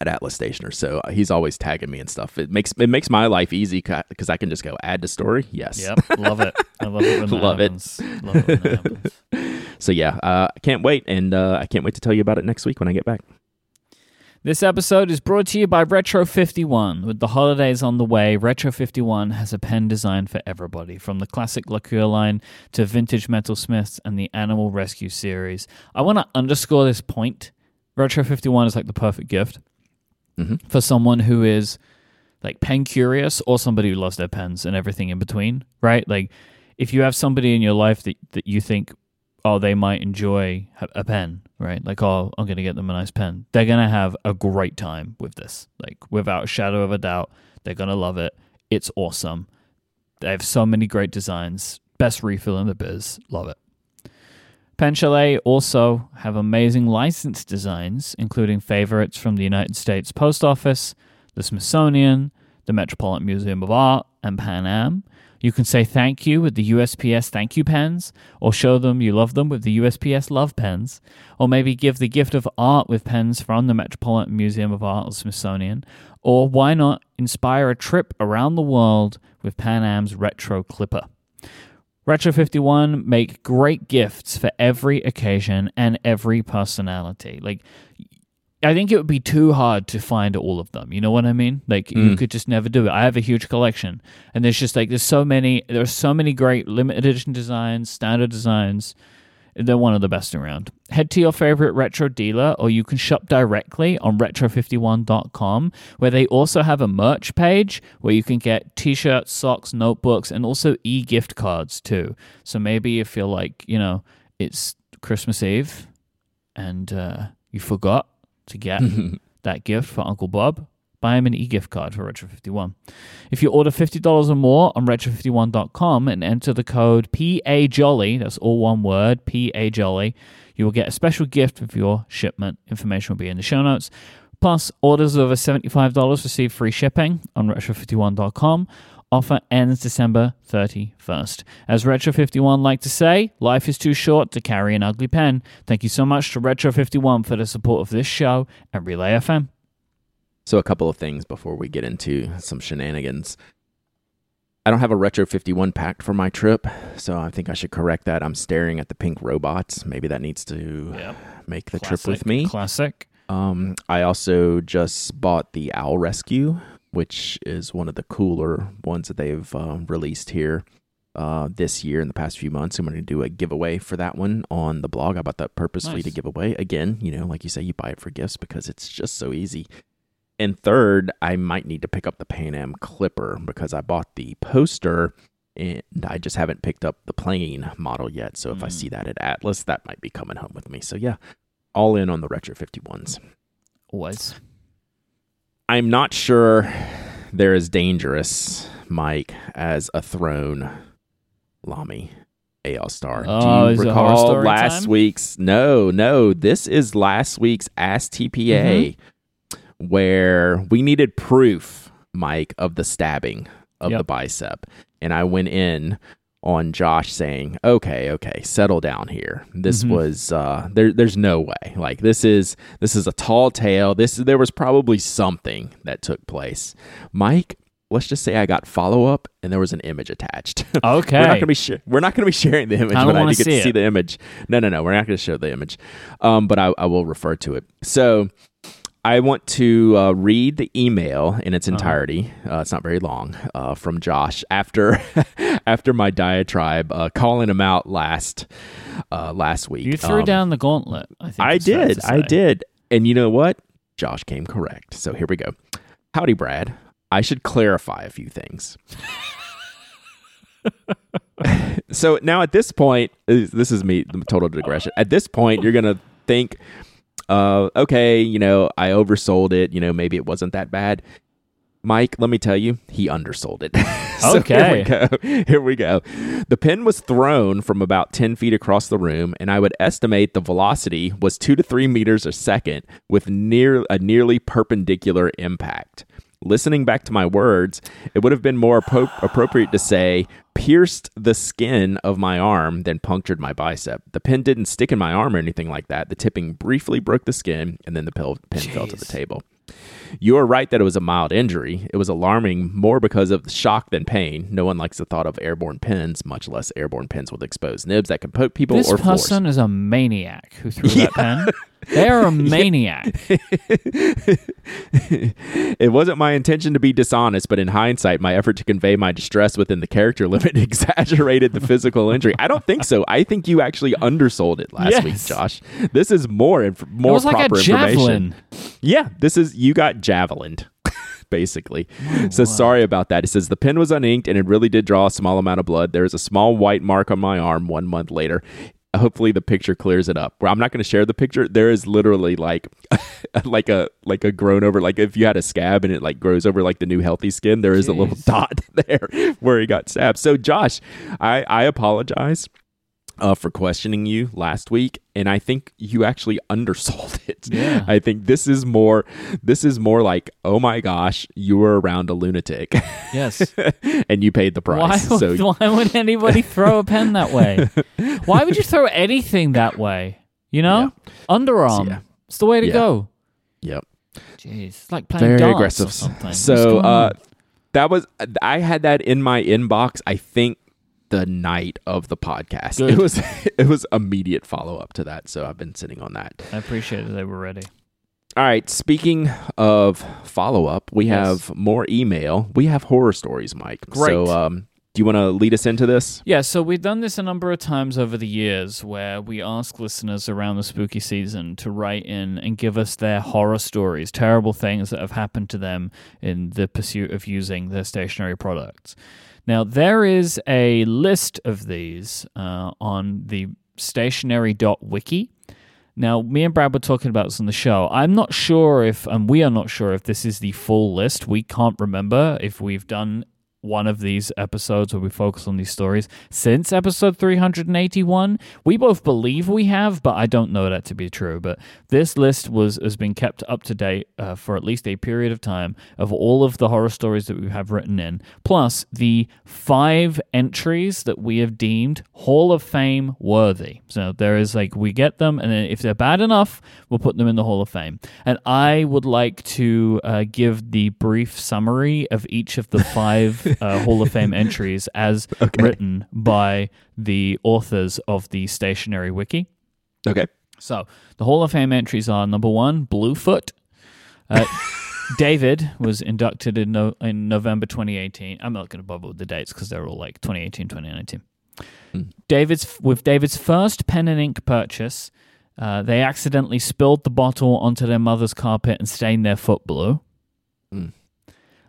At Atlas Stationer, so uh, he's always tagging me and stuff. It makes it makes my life easy because I can just go add to story. Yes. Yep, love it. I love it Love it. Love it. So yeah, uh, I can't wait, and uh, I can't wait to tell you about it next week when I get back. This episode is brought to you by Retro 51. With the holidays on the way, Retro 51 has a pen design for everybody, from the classic Lacure line to vintage metalsmiths and the Animal Rescue series. I want to underscore this point. Retro 51 is like the perfect gift Mhm. for someone who is like pen curious or somebody who loves their pens and everything in between, right? Like if you have somebody in your life that, that you think, oh, they might enjoy a pen, right? Like, oh, I'm going to get them a nice pen. They're going to have a great time with this. Like, without a shadow of a doubt, they're going to love it. It's awesome. They have so many great designs. Best refill in the biz. Love it. Pen Chalet also have amazing license designs, including favorites from the United States Post Office, the Smithsonian, the Metropolitan Museum of Art, and Pan Am. You can say thank you with the USPS thank you pens, or show them you love them with the USPS love pens, or maybe give the gift of art with pens from the Metropolitan Museum of Art or Smithsonian, or why not inspire a trip around the world with Pan Am's Retro Clipper? Retro 51 make great gifts for every occasion and every personality. Like I think it would be too hard to find all of them. You know what I mean? Like you Mm. could just never do it. I have a huge collection, and there's just like there's so many. There's so many great limited edition designs, standard designs. They're one of the best around. Head to your favorite retro dealer, or you can shop directly on retro51.com, where they also have a merch page where you can get t-shirts, socks, notebooks, and also e-gift cards too. So maybe you feel like you know it's Christmas Eve, and uh, you forgot to get that gift for Uncle Bob, buy him an e-gift card for Retro51. If you order $50 or more on retro51.com and enter the code PAJOLLY, that's all one word, PAJOLLY, you will get a special gift with your shipment. Information will be in the show notes. Plus, orders over $75 receive free shipping on retro51.com. Offer ends December 31st. As Retro51 like to say, life is too short to carry an ugly pen. Thank you so much to Retro51 for the support of this show and Relay FM. So, a couple of things before we get into some shenanigans. I don't have a Retro 51 packed for my trip, so I think I should correct that. I'm staring at the pink robots. Maybe that needs to make the trip with me. Classic. Um, I also just bought the Owl Rescue, which is one of the cooler ones that they've uh, released here uh, this year in the past few months. I'm going to do a giveaway for that one on the blog. I bought that purposely to give away. Again, you know, like you say, you buy it for gifts because it's just so easy. And third, I might need to pick up the Pan Am Clipper because I bought the poster and I just haven't picked up the plane model yet. So if I Mm. see that at Atlas, that might be coming home with me. So yeah, all in on the Retro 51s. Always. I'm not sure they're as dangerous, Mike, as a thrown Lamy AL Star. Oh, Do you is it horror recall last time? week's? No, no. This is last week's Ask TPA, Mm-hmm. Where we needed proof, Mike, of the stabbing of Yep. the bicep, and I went in on Josh saying, "Okay, okay, settle down here. This Mhm. was uh, there. There's no way. Like this is this is a tall tale. This there was probably something that took place." Mike, let's just say I got follow up, and there was an image attached. Okay. we're not gonna be sh- we're not gonna be sharing the image, I but I did get to it. see the image. No, no, no. We're not gonna show the image, um, but I, I will refer to it. So. I want to uh, read the email in Uh-huh. its entirety. Uh, it's not very long uh, from Josh after after my diatribe, uh, calling him out last uh, last week. You threw Um, down the gauntlet. I think I did. I did. And you know what? Josh came correct. So here we go. Howdy, Brad. I should clarify a few things. so now at this point, this this is me, the total digression. At this point, you're going to think, uh, okay, you know, I oversold it. You know, maybe it wasn't that bad. Mike, let me tell you, he undersold it. so Okay. Here we go. Here we go. The pin was thrown from about 10 feet across the room, and I would estimate the velocity was two to three meters a second with near a nearly perpendicular impact. Listening back to my words, it would have been more appro- appropriate to say pierced the skin of my arm than punctured my bicep. The pin didn't stick in my arm or anything like that. The tipping briefly broke the skin, and then the pin fell to the table. You are right that it was a mild injury. It was alarming more because of the shock than pain. No one likes the thought of airborne pins, much less airborne pins with exposed nibs that can poke people This or floors. person is a maniac who threw that pen. They are a maniac. it wasn't my intention to be dishonest, but in hindsight, my effort to convey my distress within the character limit exaggerated the physical injury. I don't think so. I think you actually undersold it last week, Josh. This is more inf- It more like proper a information. javelin. Yeah, this is you got javelined. Basically. so sorry about that. It says the pen was uninked and it really did draw a small amount of blood. There is a small white mark on my arm one month later. Hopefully the picture clears it up. Where I'm not going to share the picture. There is literally like like a like a grown over like if you had a scab and it like grows over like the new healthy skin, there is a little dot there where he got stabbed. So Josh, I I apologize. Uh, for questioning you last week, and I think you actually undersold it. Yeah. I think this is more. This is more like, oh my gosh, you were around a lunatic, Yes. and you paid the price. would, so why would anybody throw a pen that way? Why would you throw anything that way? You know? Underarm. Yeah. It's the way to Yeah. go. yep. Jeez. It's like playing very aggressive. or something. So uh, that was I had that in my inbox. I think the night of the podcast. Good. It was it was immediate follow up to that. So I've been sitting on that. I appreciate that they were ready. All right. Speaking of follow up, we Yes. have more email. We have horror stories, Mike. Great. So um, do you want to lead us into this? Yeah, so we've done this a number of times over the years where we ask listeners around the spooky season to write in and give us their horror stories, terrible things that have happened to them in the pursuit of using their stationery products. Now, there is a list of these uh, on the stationary.wiki. Now, me and Brad were talking about this on the show. I'm not sure if, and we are not sure if this is the full list. We can't remember if we've done one of these episodes where we focus on these stories since episode 381. We both believe we have, but I don't know that to be true. But this list was has been kept up to date uh, for at least a period of time of all of the horror stories that we have written in, plus the five entries that we have deemed Hall of Fame worthy. So there is like we get them, and then if they're bad enough, we'll put them in the Hall of Fame. And I would like to uh, give the brief summary of each of the five uh, Hall of Fame entries as written by the authors of the stationary wiki. Okay. So the Hall of Fame entries are number one, Bluefoot. Uh, David was inducted in, no- in November 2018. I'm not going to bother with the dates because they're all like 2018, 2019. David's with David's first pen and ink purchase, uh, they accidentally spilled the bottle onto their mother's carpet and stained their foot blue. Mm.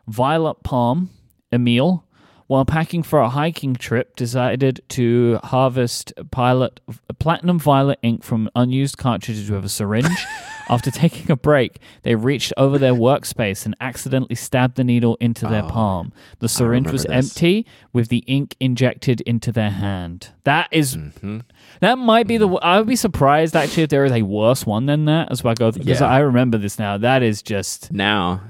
Violet Palm, Emil, while packing for a hiking trip, decided to harvest pilot platinum violet ink from unused cartridges with a syringe. After taking a break, they reached over their workspace and accidentally stabbed the needle into their Oh, palm. The syringe was this. empty, with the ink injected into their hand. That is hmm that might be the. I would be surprised actually if there is a worse one than that. As I go, because Yeah. I remember this now. That is just Now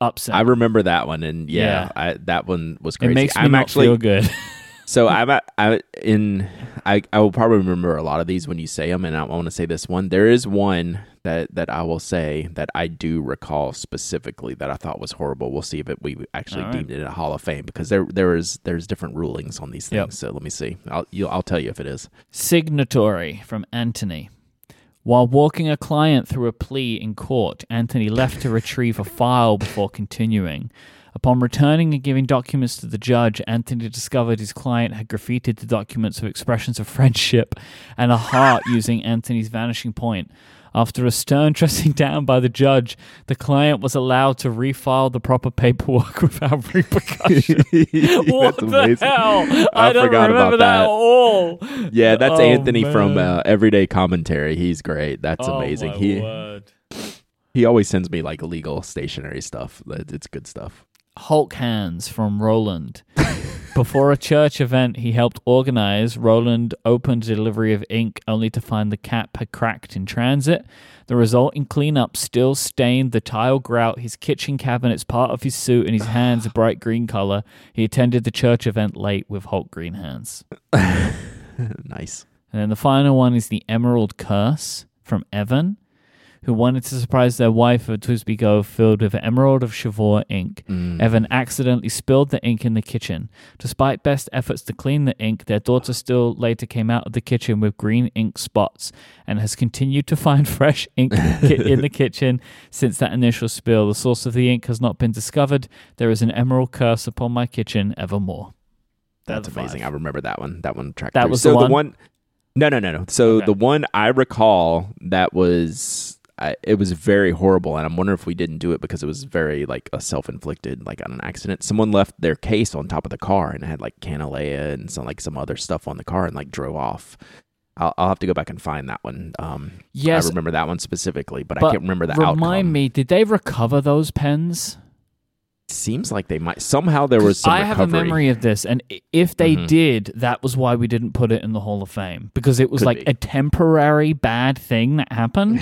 upset. I remember that one, and yeah, Yeah. I, that one was it crazy. makes me I'm actually feel good. So I'm at, I in I I will probably remember a lot of these when you say them, and I want to say this one. There is one that that I will say that I do recall specifically that I thought was horrible. We'll see if it, we actually All right. deemed it a Hall of Fame because there there is there's different rulings on these things. Yep. So let me see. I'll you, I'll tell you if it is. Signatory from Anthony. While walking a client through a plea in court, Anthony left to retrieve a file before continuing. Upon returning and giving documents to the judge, Anthony discovered his client had graffitied the documents with expressions of friendship and a heart using Anthony's vanishing point. After a stern dressing down by the judge, the client was allowed to refile the proper paperwork without repercussion. what That's the amazing. hell? I don't forgot about remember that. that. at all. Yeah, that's Oh, Anthony from uh, Everyday Commentary. He's great. That's Oh, amazing. He word. he always sends me like legal stationery stuff. It's good stuff. Hulk Hands from Roland. Before a church event he helped organize, Roland opened delivery of ink only to find the cap had cracked in transit. The resulting cleanup still stained the tile grout, his kitchen cabinets, part of his suit, and his hands a bright green color. He attended the church event late with Hulk green hands. nice. And then the final one is the Emerald Curse from Evan, who wanted to surprise their wife with a TWSBI Go filled with Emerald of Chivor ink. Mm. Evan accidentally spilled the ink in the kitchen. Despite best efforts to clean the ink, their daughter still later came out of the kitchen with green ink spots and has continued to find fresh ink in the kitchen since that initial spill. The source of the ink has not been discovered. There is an emerald curse upon my kitchen evermore. That's amazing. five. I remember that one. That one tracked. That through. was so the one? No, no, no, no. So Okay. the one I recall that was I, it was very horrible, and I'm wondering if we didn't do it because it was very like a self-inflicted, like on an accident. Someone left their case on top of the car and had like Kanilea and some like some other stuff on the car and like drove off. I'll, I'll have to go back and find that one. Um, Yes, I remember that one specifically, but, but I can't remember the remind outcome. me, did they recover those pens? Seems like they might somehow there was some I have a memory of this, and if they Mhm. did, that was why we didn't put it in the Hall of Fame because it was Could like be. a temporary bad thing that happened,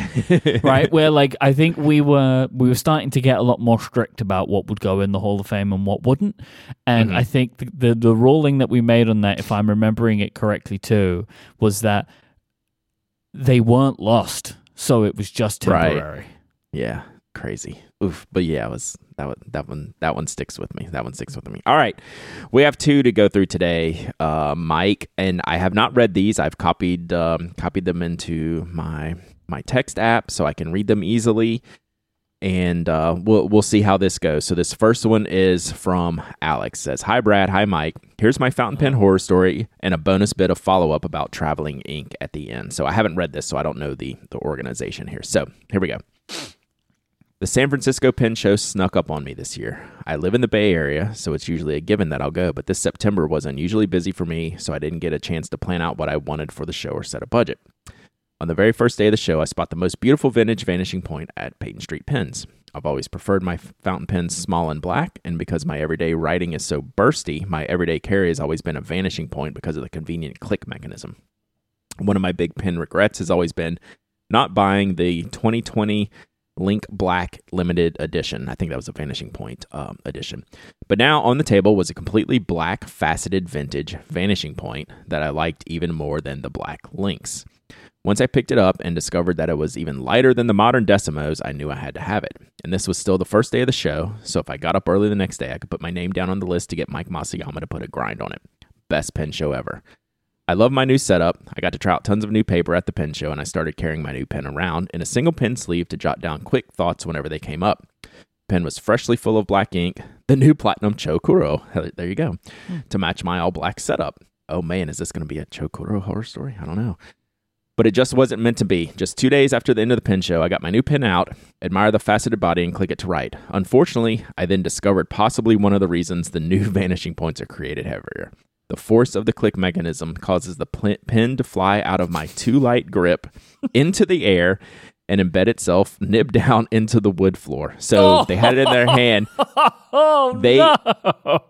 right? Where like I think we were we were starting to get a lot more strict about what would go in the Hall of Fame and what wouldn't, and Mhm. I think the, the the ruling that we made on that, if I'm remembering it correctly too, was that they weren't lost, so it was just Right. temporary. Yeah, crazy. Oof. But yeah, it was that one that one that one sticks with me. That one sticks with me. All right. We have two to go through today. Uh Mike and I have not read these. I've copied um copied them into my my text app so I can read them easily. And uh, we'll we'll see how this goes. So this first one is from Alex. Says, "Hi Brad, hi Mike. Here's my fountain pen horror story and a bonus bit of follow up about Traveling Ink at the end. So I haven't read this, so I don't know the the organization here. So here we go. The San Francisco Pen Show snuck up on me this year. I live in the Bay Area, so it's usually a given that I'll go, but this September was unusually busy for me, so I didn't get a chance to plan out what I wanted for the show or set a budget. On the very first day of the show, I spot the most beautiful vintage vanishing point at Peyton Street Pens. I've always preferred my fountain pens small and black, and because my everyday writing is so bursty, my everyday carry has always been a vanishing point because of the convenient click mechanism. One of my big pen regrets has always been not buying the 2020 Link Black Limited Edition. I think that was a Vanishing Point um, edition. But now on the table was a completely black faceted vintage Vanishing Point that I liked even more than the black Links. Once I picked it up and discovered that it was even lighter than the modern Decimos, I knew I had to have it. And this was still the first day of the show, so if I got up early the next day, I could put my name down on the list to get Mike Masuyama to put a grind on it. Best pen show ever. I love my new setup. I got to try out tons of new paper at the pen show, and I started carrying my new pen around in a single pen sleeve to jot down quick thoughts whenever they came up. Pen was freshly full of black ink, the new Platinum Chou Kuro. There you go. Hmm. To match my all black setup. Oh man, is this going to be a Chou Kuro horror story? I don't know. But it just wasn't meant to be. Just two days after the end of the pen show, I got my new pen out, admire the faceted body, and click it to write. Unfortunately, I then discovered possibly one of the reasons the new vanishing points are created heavier. The force of the click mechanism causes the pl- pen to fly out of my too light grip into the air and embed itself nib down into the wood floor. So they had it in their hand. Oh, They- no.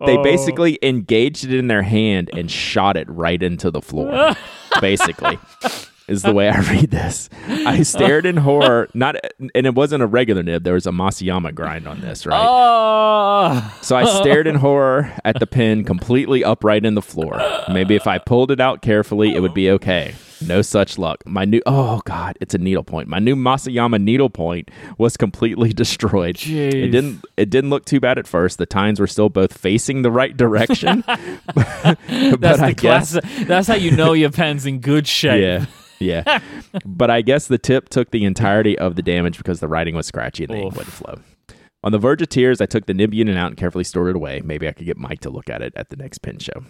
They basically engaged it in their hand and shot it right into the floor. basically, is the way I read this. I stared in horror. Not, and it wasn't a regular nib. There was a Masuyama grind on this, right? Oh. So I stared in horror at the pin completely upright in the floor. Maybe if I pulled it out carefully, it would be okay. No such luck. My new oh god, it's a needle point. My new Masuyama needle point was completely destroyed. Jeez. It didn't it didn't look too bad at first. The tines were still both facing the right direction. but That's I the guess class. That's how you know your pen's in good shape. yeah. Yeah. but I guess the tip took the entirety of the damage because the writing was scratchy and the ink wouldn't flow. On the verge of tears, I took the nib unit out and carefully stored it away. Maybe I could get Mike to look at it at the next pin show.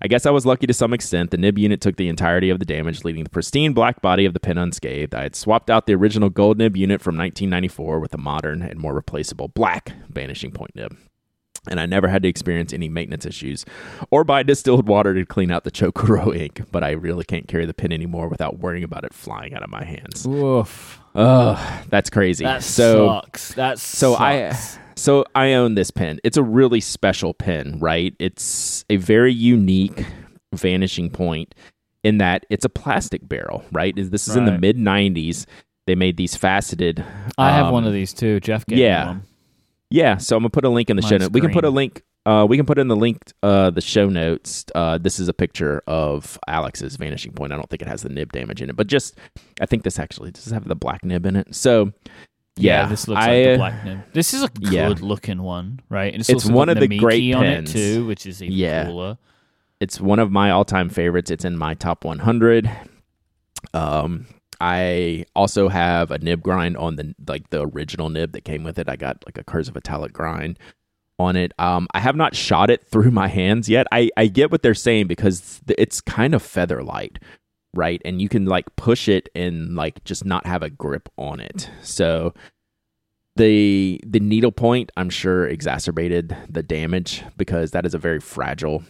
I guess I was lucky to some extent. The nib unit took the entirety of the damage, leaving the pristine black body of the pin unscathed. I had swapped out the original gold nib unit from 1994 with a modern and more replaceable black vanishing point nib. And I never had to experience any maintenance issues or buy distilled water to clean out the Chou Kuro ink, but I really can't carry the pin anymore without worrying about it flying out of my hands. Oof. Ugh, that's crazy. That so sucks. That so I so I own this pen. It's a really special pen, right? It's a very unique vanishing point in that it's a plastic barrel, right? This is in the mid 90s. They made these faceted I have um, one of these too. Jeff gave me yeah. one. Yeah, so I'm gonna put a link in the show notes. We can put a link. Uh, we can put in the link. Uh, the show notes. Uh, this is a picture of Alex's vanishing point. I don't think it has the nib damage in it, but just I think this actually does have the black nib in it. So yeah, this looks I, like the uh, black nib. This is a good yeah. looking one, right? And it's, It's one of the great on it pens. too, which is even Yeah. cooler. It's one of my all-time favorites. It's in my top 100. Um, I also have a nib grind on the like the original nib that came with it. I got like a cursive italic grind on it. Um, I have not shot it through my hands yet. I I get what they're saying because it's kind of feather light, right? And you can like push it and like just not have a grip on it. So the the needle point i'm sure exacerbated the damage because that is a very fragile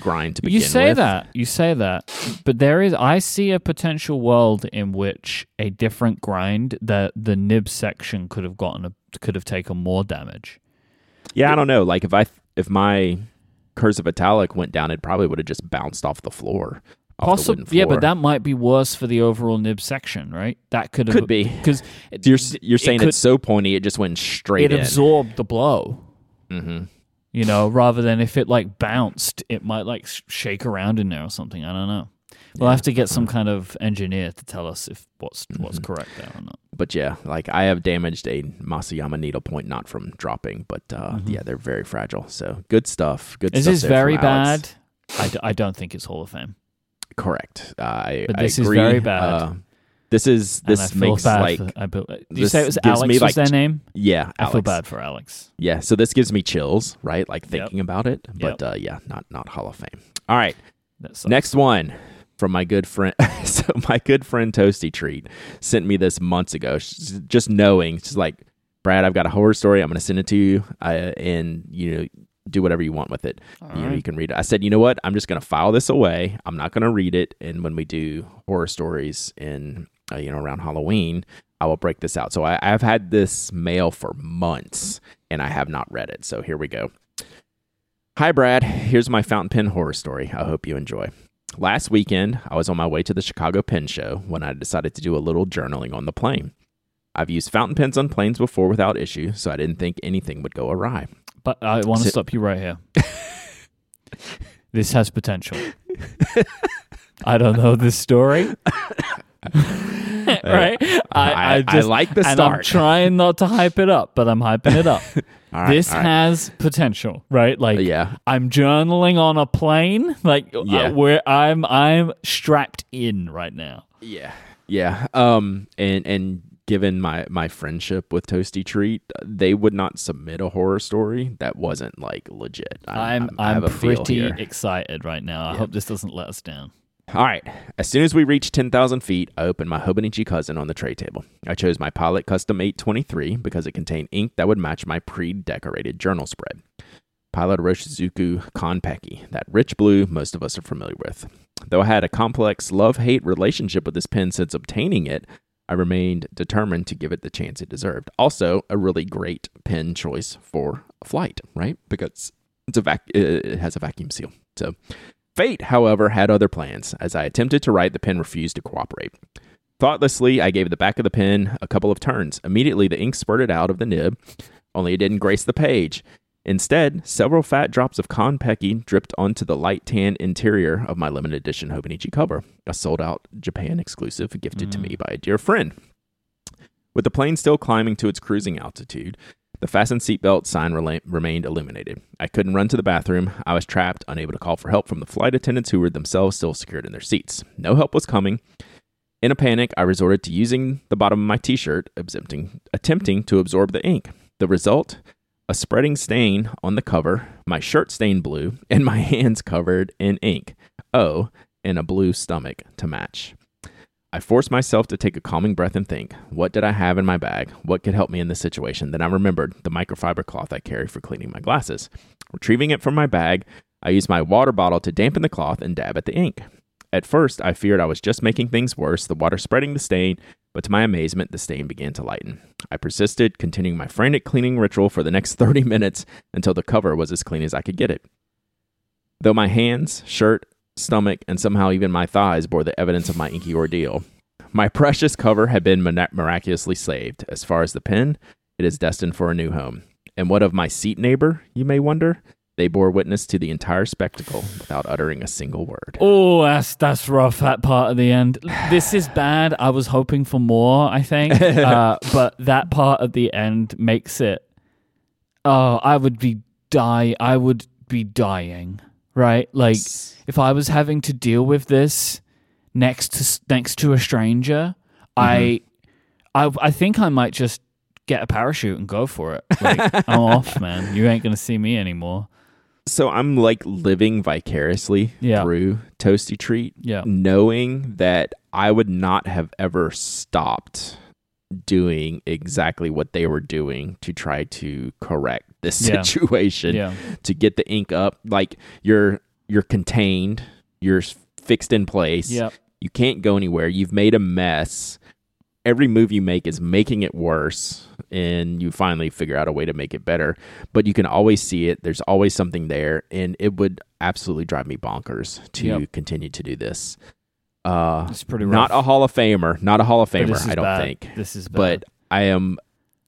grind to begin You say with. that, you say that, but there is. I see a potential world in which a different grind, that the nib section could have gotten a, could have taken more damage. Yeah, I don't know. Like if I if my cursive italic went down, it probably would have just bounced off the floor. Possibly, yeah, but that might be worse for the overall nib section, right? That could have Could be. because you're you're saying could- it's so pointy, it just went straight it in. absorbed the blow. hmm You know, rather than if it like bounced, it might like shake around in there or something. I don't know. We'll have to get some kind of engineer to tell us if what's what's Mm-hmm. correct there or not. But yeah, like I have damaged a Masuyama needlepoint not from dropping, but uh, yeah, they're very fragile. So good stuff. Good. Is stuff this very bad? I, d- I don't think it's Hall of Fame. Correct. Uh, I, But I this is very bad. Uh, this is this I feel makes bad like for, I, be- did you say it was gives Alex me, was like, their name? yeah. I feel bad for Alex. Yeah, so this gives me chills, right? Like thinking about it, but Yep. uh, yeah, not not Hall of Fame. All right, next one from my good friend. so my good friend Toasty Treat sent me this months ago. She's just knowing, she's like, Brad, I've got a horror story. I'm going to send it to you, uh, and you know, do whatever you want with it. you know, you can read it. I said, you know what? I'm just going to file this away. I'm not going to read it. And when we do horror stories in, uh, you know, around Halloween, I will break this out. So I, I've had this mail for months, and I have not read it. So here we go. Hi, Brad. Here's my fountain pen horror story. I hope you enjoy. Last weekend, I was on my way to the Chicago Pen Show when I decided to do a little journaling on the plane. I've used fountain pens on planes before without issue, so I didn't think anything would go awry. But I want to Sit- stop you right here. this has potential. I don't know this story. right? I, I, I just like the and I'm trying not to hype it up, but I'm hyping it up. Right, this right. has potential, right? Like yeah, I'm journaling on a plane, like uh, where I'm I'm strapped in right now. yeah, yeah. Um, and and given my my friendship with Toasty Treat, they would not submit a horror story that wasn't like legit. I'm I I'm, have a pretty excited right now. I hope this doesn't let us down. All right. As soon as we reached 10,000 feet, I opened my Hobonichi cousin on the tray table. I chose my Pilot Custom 823 because it contained ink that would match my pre decorated journal spread. Pilot Iroshizuku Konpeki, that rich blue most of us are familiar with. Though I had a complex love hate relationship with this pen since obtaining it, I remained determined to give it the chance it deserved. Also, a really great pen choice for flight, right? Because it's a vac- uh, it has a vacuum seal. So, Fate, however, had other plans. As I attempted to write, the pen refused to cooperate. Thoughtlessly, I gave the back of the pen a couple of turns. Immediately, the ink spurted out of the nib, only it didn't grace the page. Instead, several fat drops of Konpeki dripped onto the light tan interior of my limited edition Hobonichi cover, a sold out Japan exclusive gifted to me mm. by a dear friend. With the plane still climbing to its cruising altitude, the fastened seatbelt sign rela- remained illuminated. I couldn't run to the bathroom. I was trapped, unable to call for help from the flight attendants who were themselves still secured in their seats. No help was coming. In a panic, I resorted to using the bottom of my t shirt, attempting, attempting to absorb the ink. The result? A spreading stain on the cover, my shirt stained blue, and my hands covered in ink. Oh, and a blue stomach to match. I forced myself to take a calming breath and think, what did I have in my bag? What could help me in this situation? Then I remembered the microfiber cloth I carry for cleaning my glasses. Retrieving it from my bag, I used my water bottle to dampen the cloth and dab at the ink. At first, I feared I was just making things worse, the water spreading the stain, but to my amazement, the stain began to lighten. I persisted, continuing my frantic cleaning ritual for the next 30 minutes until the cover was as clean as I could get it. Though my hands, shirt, stomach, and somehow even my thighs bore the evidence of my inky ordeal, my precious cover had been miraculously saved. As far as the pen, it is destined for a new home. And what of my seat neighbor, you may wonder? They bore witness to the entire spectacle without uttering a single word. Oh, that's that's rough. That part of the end. This is bad. I was hoping for more. I think, uh, but that part at the end makes it. Oh, I would be die. I would be dying. Right, like if I was having to deal with this next to next to a stranger, I, mm-hmm. I, I think I might just get a parachute and go for it. Like, I'm off, man. You ain't gonna see me anymore. So I'm like living vicariously Yeah. through Toasty Treat, Yeah. knowing that I would not have ever stopped doing exactly what they were doing to try to correct this Yeah. situation Yeah. to get the ink up like you're you're contained you're fixed in place Yep. you can't go anywhere you've made a mess every move you make is making it worse and you finally figure out a way to make it better but you can always see it there's always something there and it would absolutely drive me bonkers to Yep. continue to do this uh It's pretty rough. not a hall of famer not a hall of famer i don't bad. think This is bad. but i am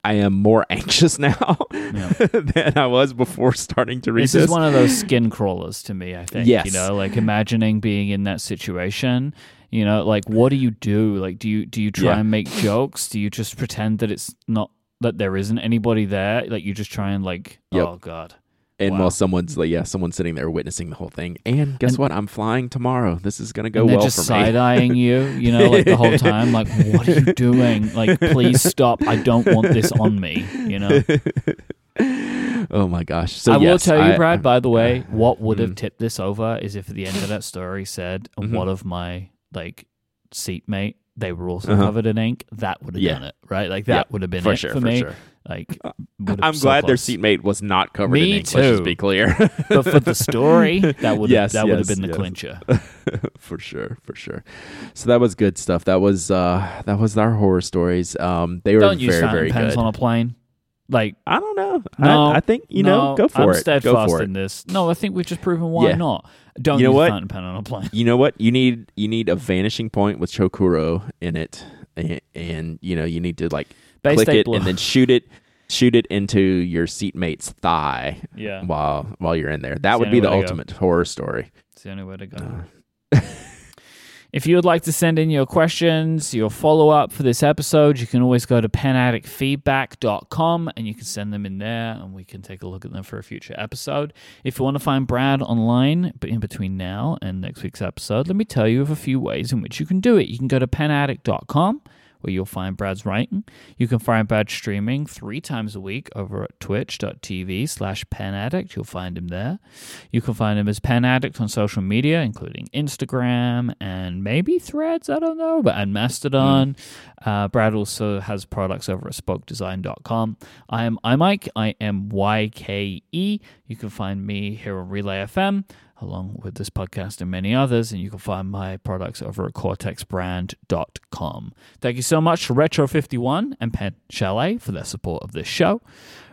i am more anxious now than i was before starting to read this this, is one of those skin crawlers to me. I think. Yes. You know, like imagining being in that situation. You know, like what do you do? Like, do you do you try Yeah. and make jokes? Do you just pretend that it's not that there isn't anybody there? Like, you just try and like, Yep. oh god, and Wow. while someone's like yeah someone's sitting there witnessing the whole thing and guess And- what i'm flying tomorrow this is gonna go and they're well just side eyeing you. You know, like the whole time. Like, what are you doing? Like, please stop. I don't want this on me. You know. oh my gosh so I will tell you, I- Brad. By the way, what would have Mhm. tipped this over is if at the end of that story said Mhm. one of my like seatmate they were also Uh-huh. covered in ink. That would have Yeah. done it, right? Like that Yep, would have been for it sure for for me. sure Like, i'm so glad their seatmate was not covered Me in ink let's just too. be clear but for the story, that would Yes, that would have been the yes. clincher. for sure for sure so that was good stuff that was uh that was our horror stories um they were Don't use very very pens good on a plane. Like, i don't know No, I, I think you know go for I'm it steadfast go for it this. No, I think we've just proven why Yeah. not. Don't You know use fountain pen on a plane. you know what you need you need a vanishing point with Chou Kuro in it and, and you know you need to like Base click it stapler. and then shoot it shoot it into your seatmate's thigh yeah, while while you're in there that It's would the be the to go. ultimate horror story it's the only way to go. Uh, If you would like to send in your questions, your follow up for this episode, you can always go to penaddictfeedback.com and you can send them in there and we can take a look at them for a future episode. If you want to find Brad online, but in between now and next week's episode, let me tell you of a few ways in which you can do it. You can go to penaddict.com where you'll find Brad's writing. You can find Brad streaming three times a week over at twitch.tv slash penaddict. You'll find him there. You can find him as Pen Addict on social media, including Instagram and maybe Threads, I don't know, but and Mastodon. Uh, Brad also has products over at spokedesign.com. I am iMyke, I am YKE. You can find me here on Relay FM, along with this podcast and many others, and you can find my products over at cortexbrand.com. Thank you so much to Retro51 and Pen Chalet for their support of this show.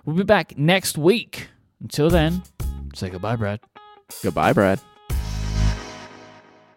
We'll be back next week. Until then, say goodbye, Brad. goodbye brad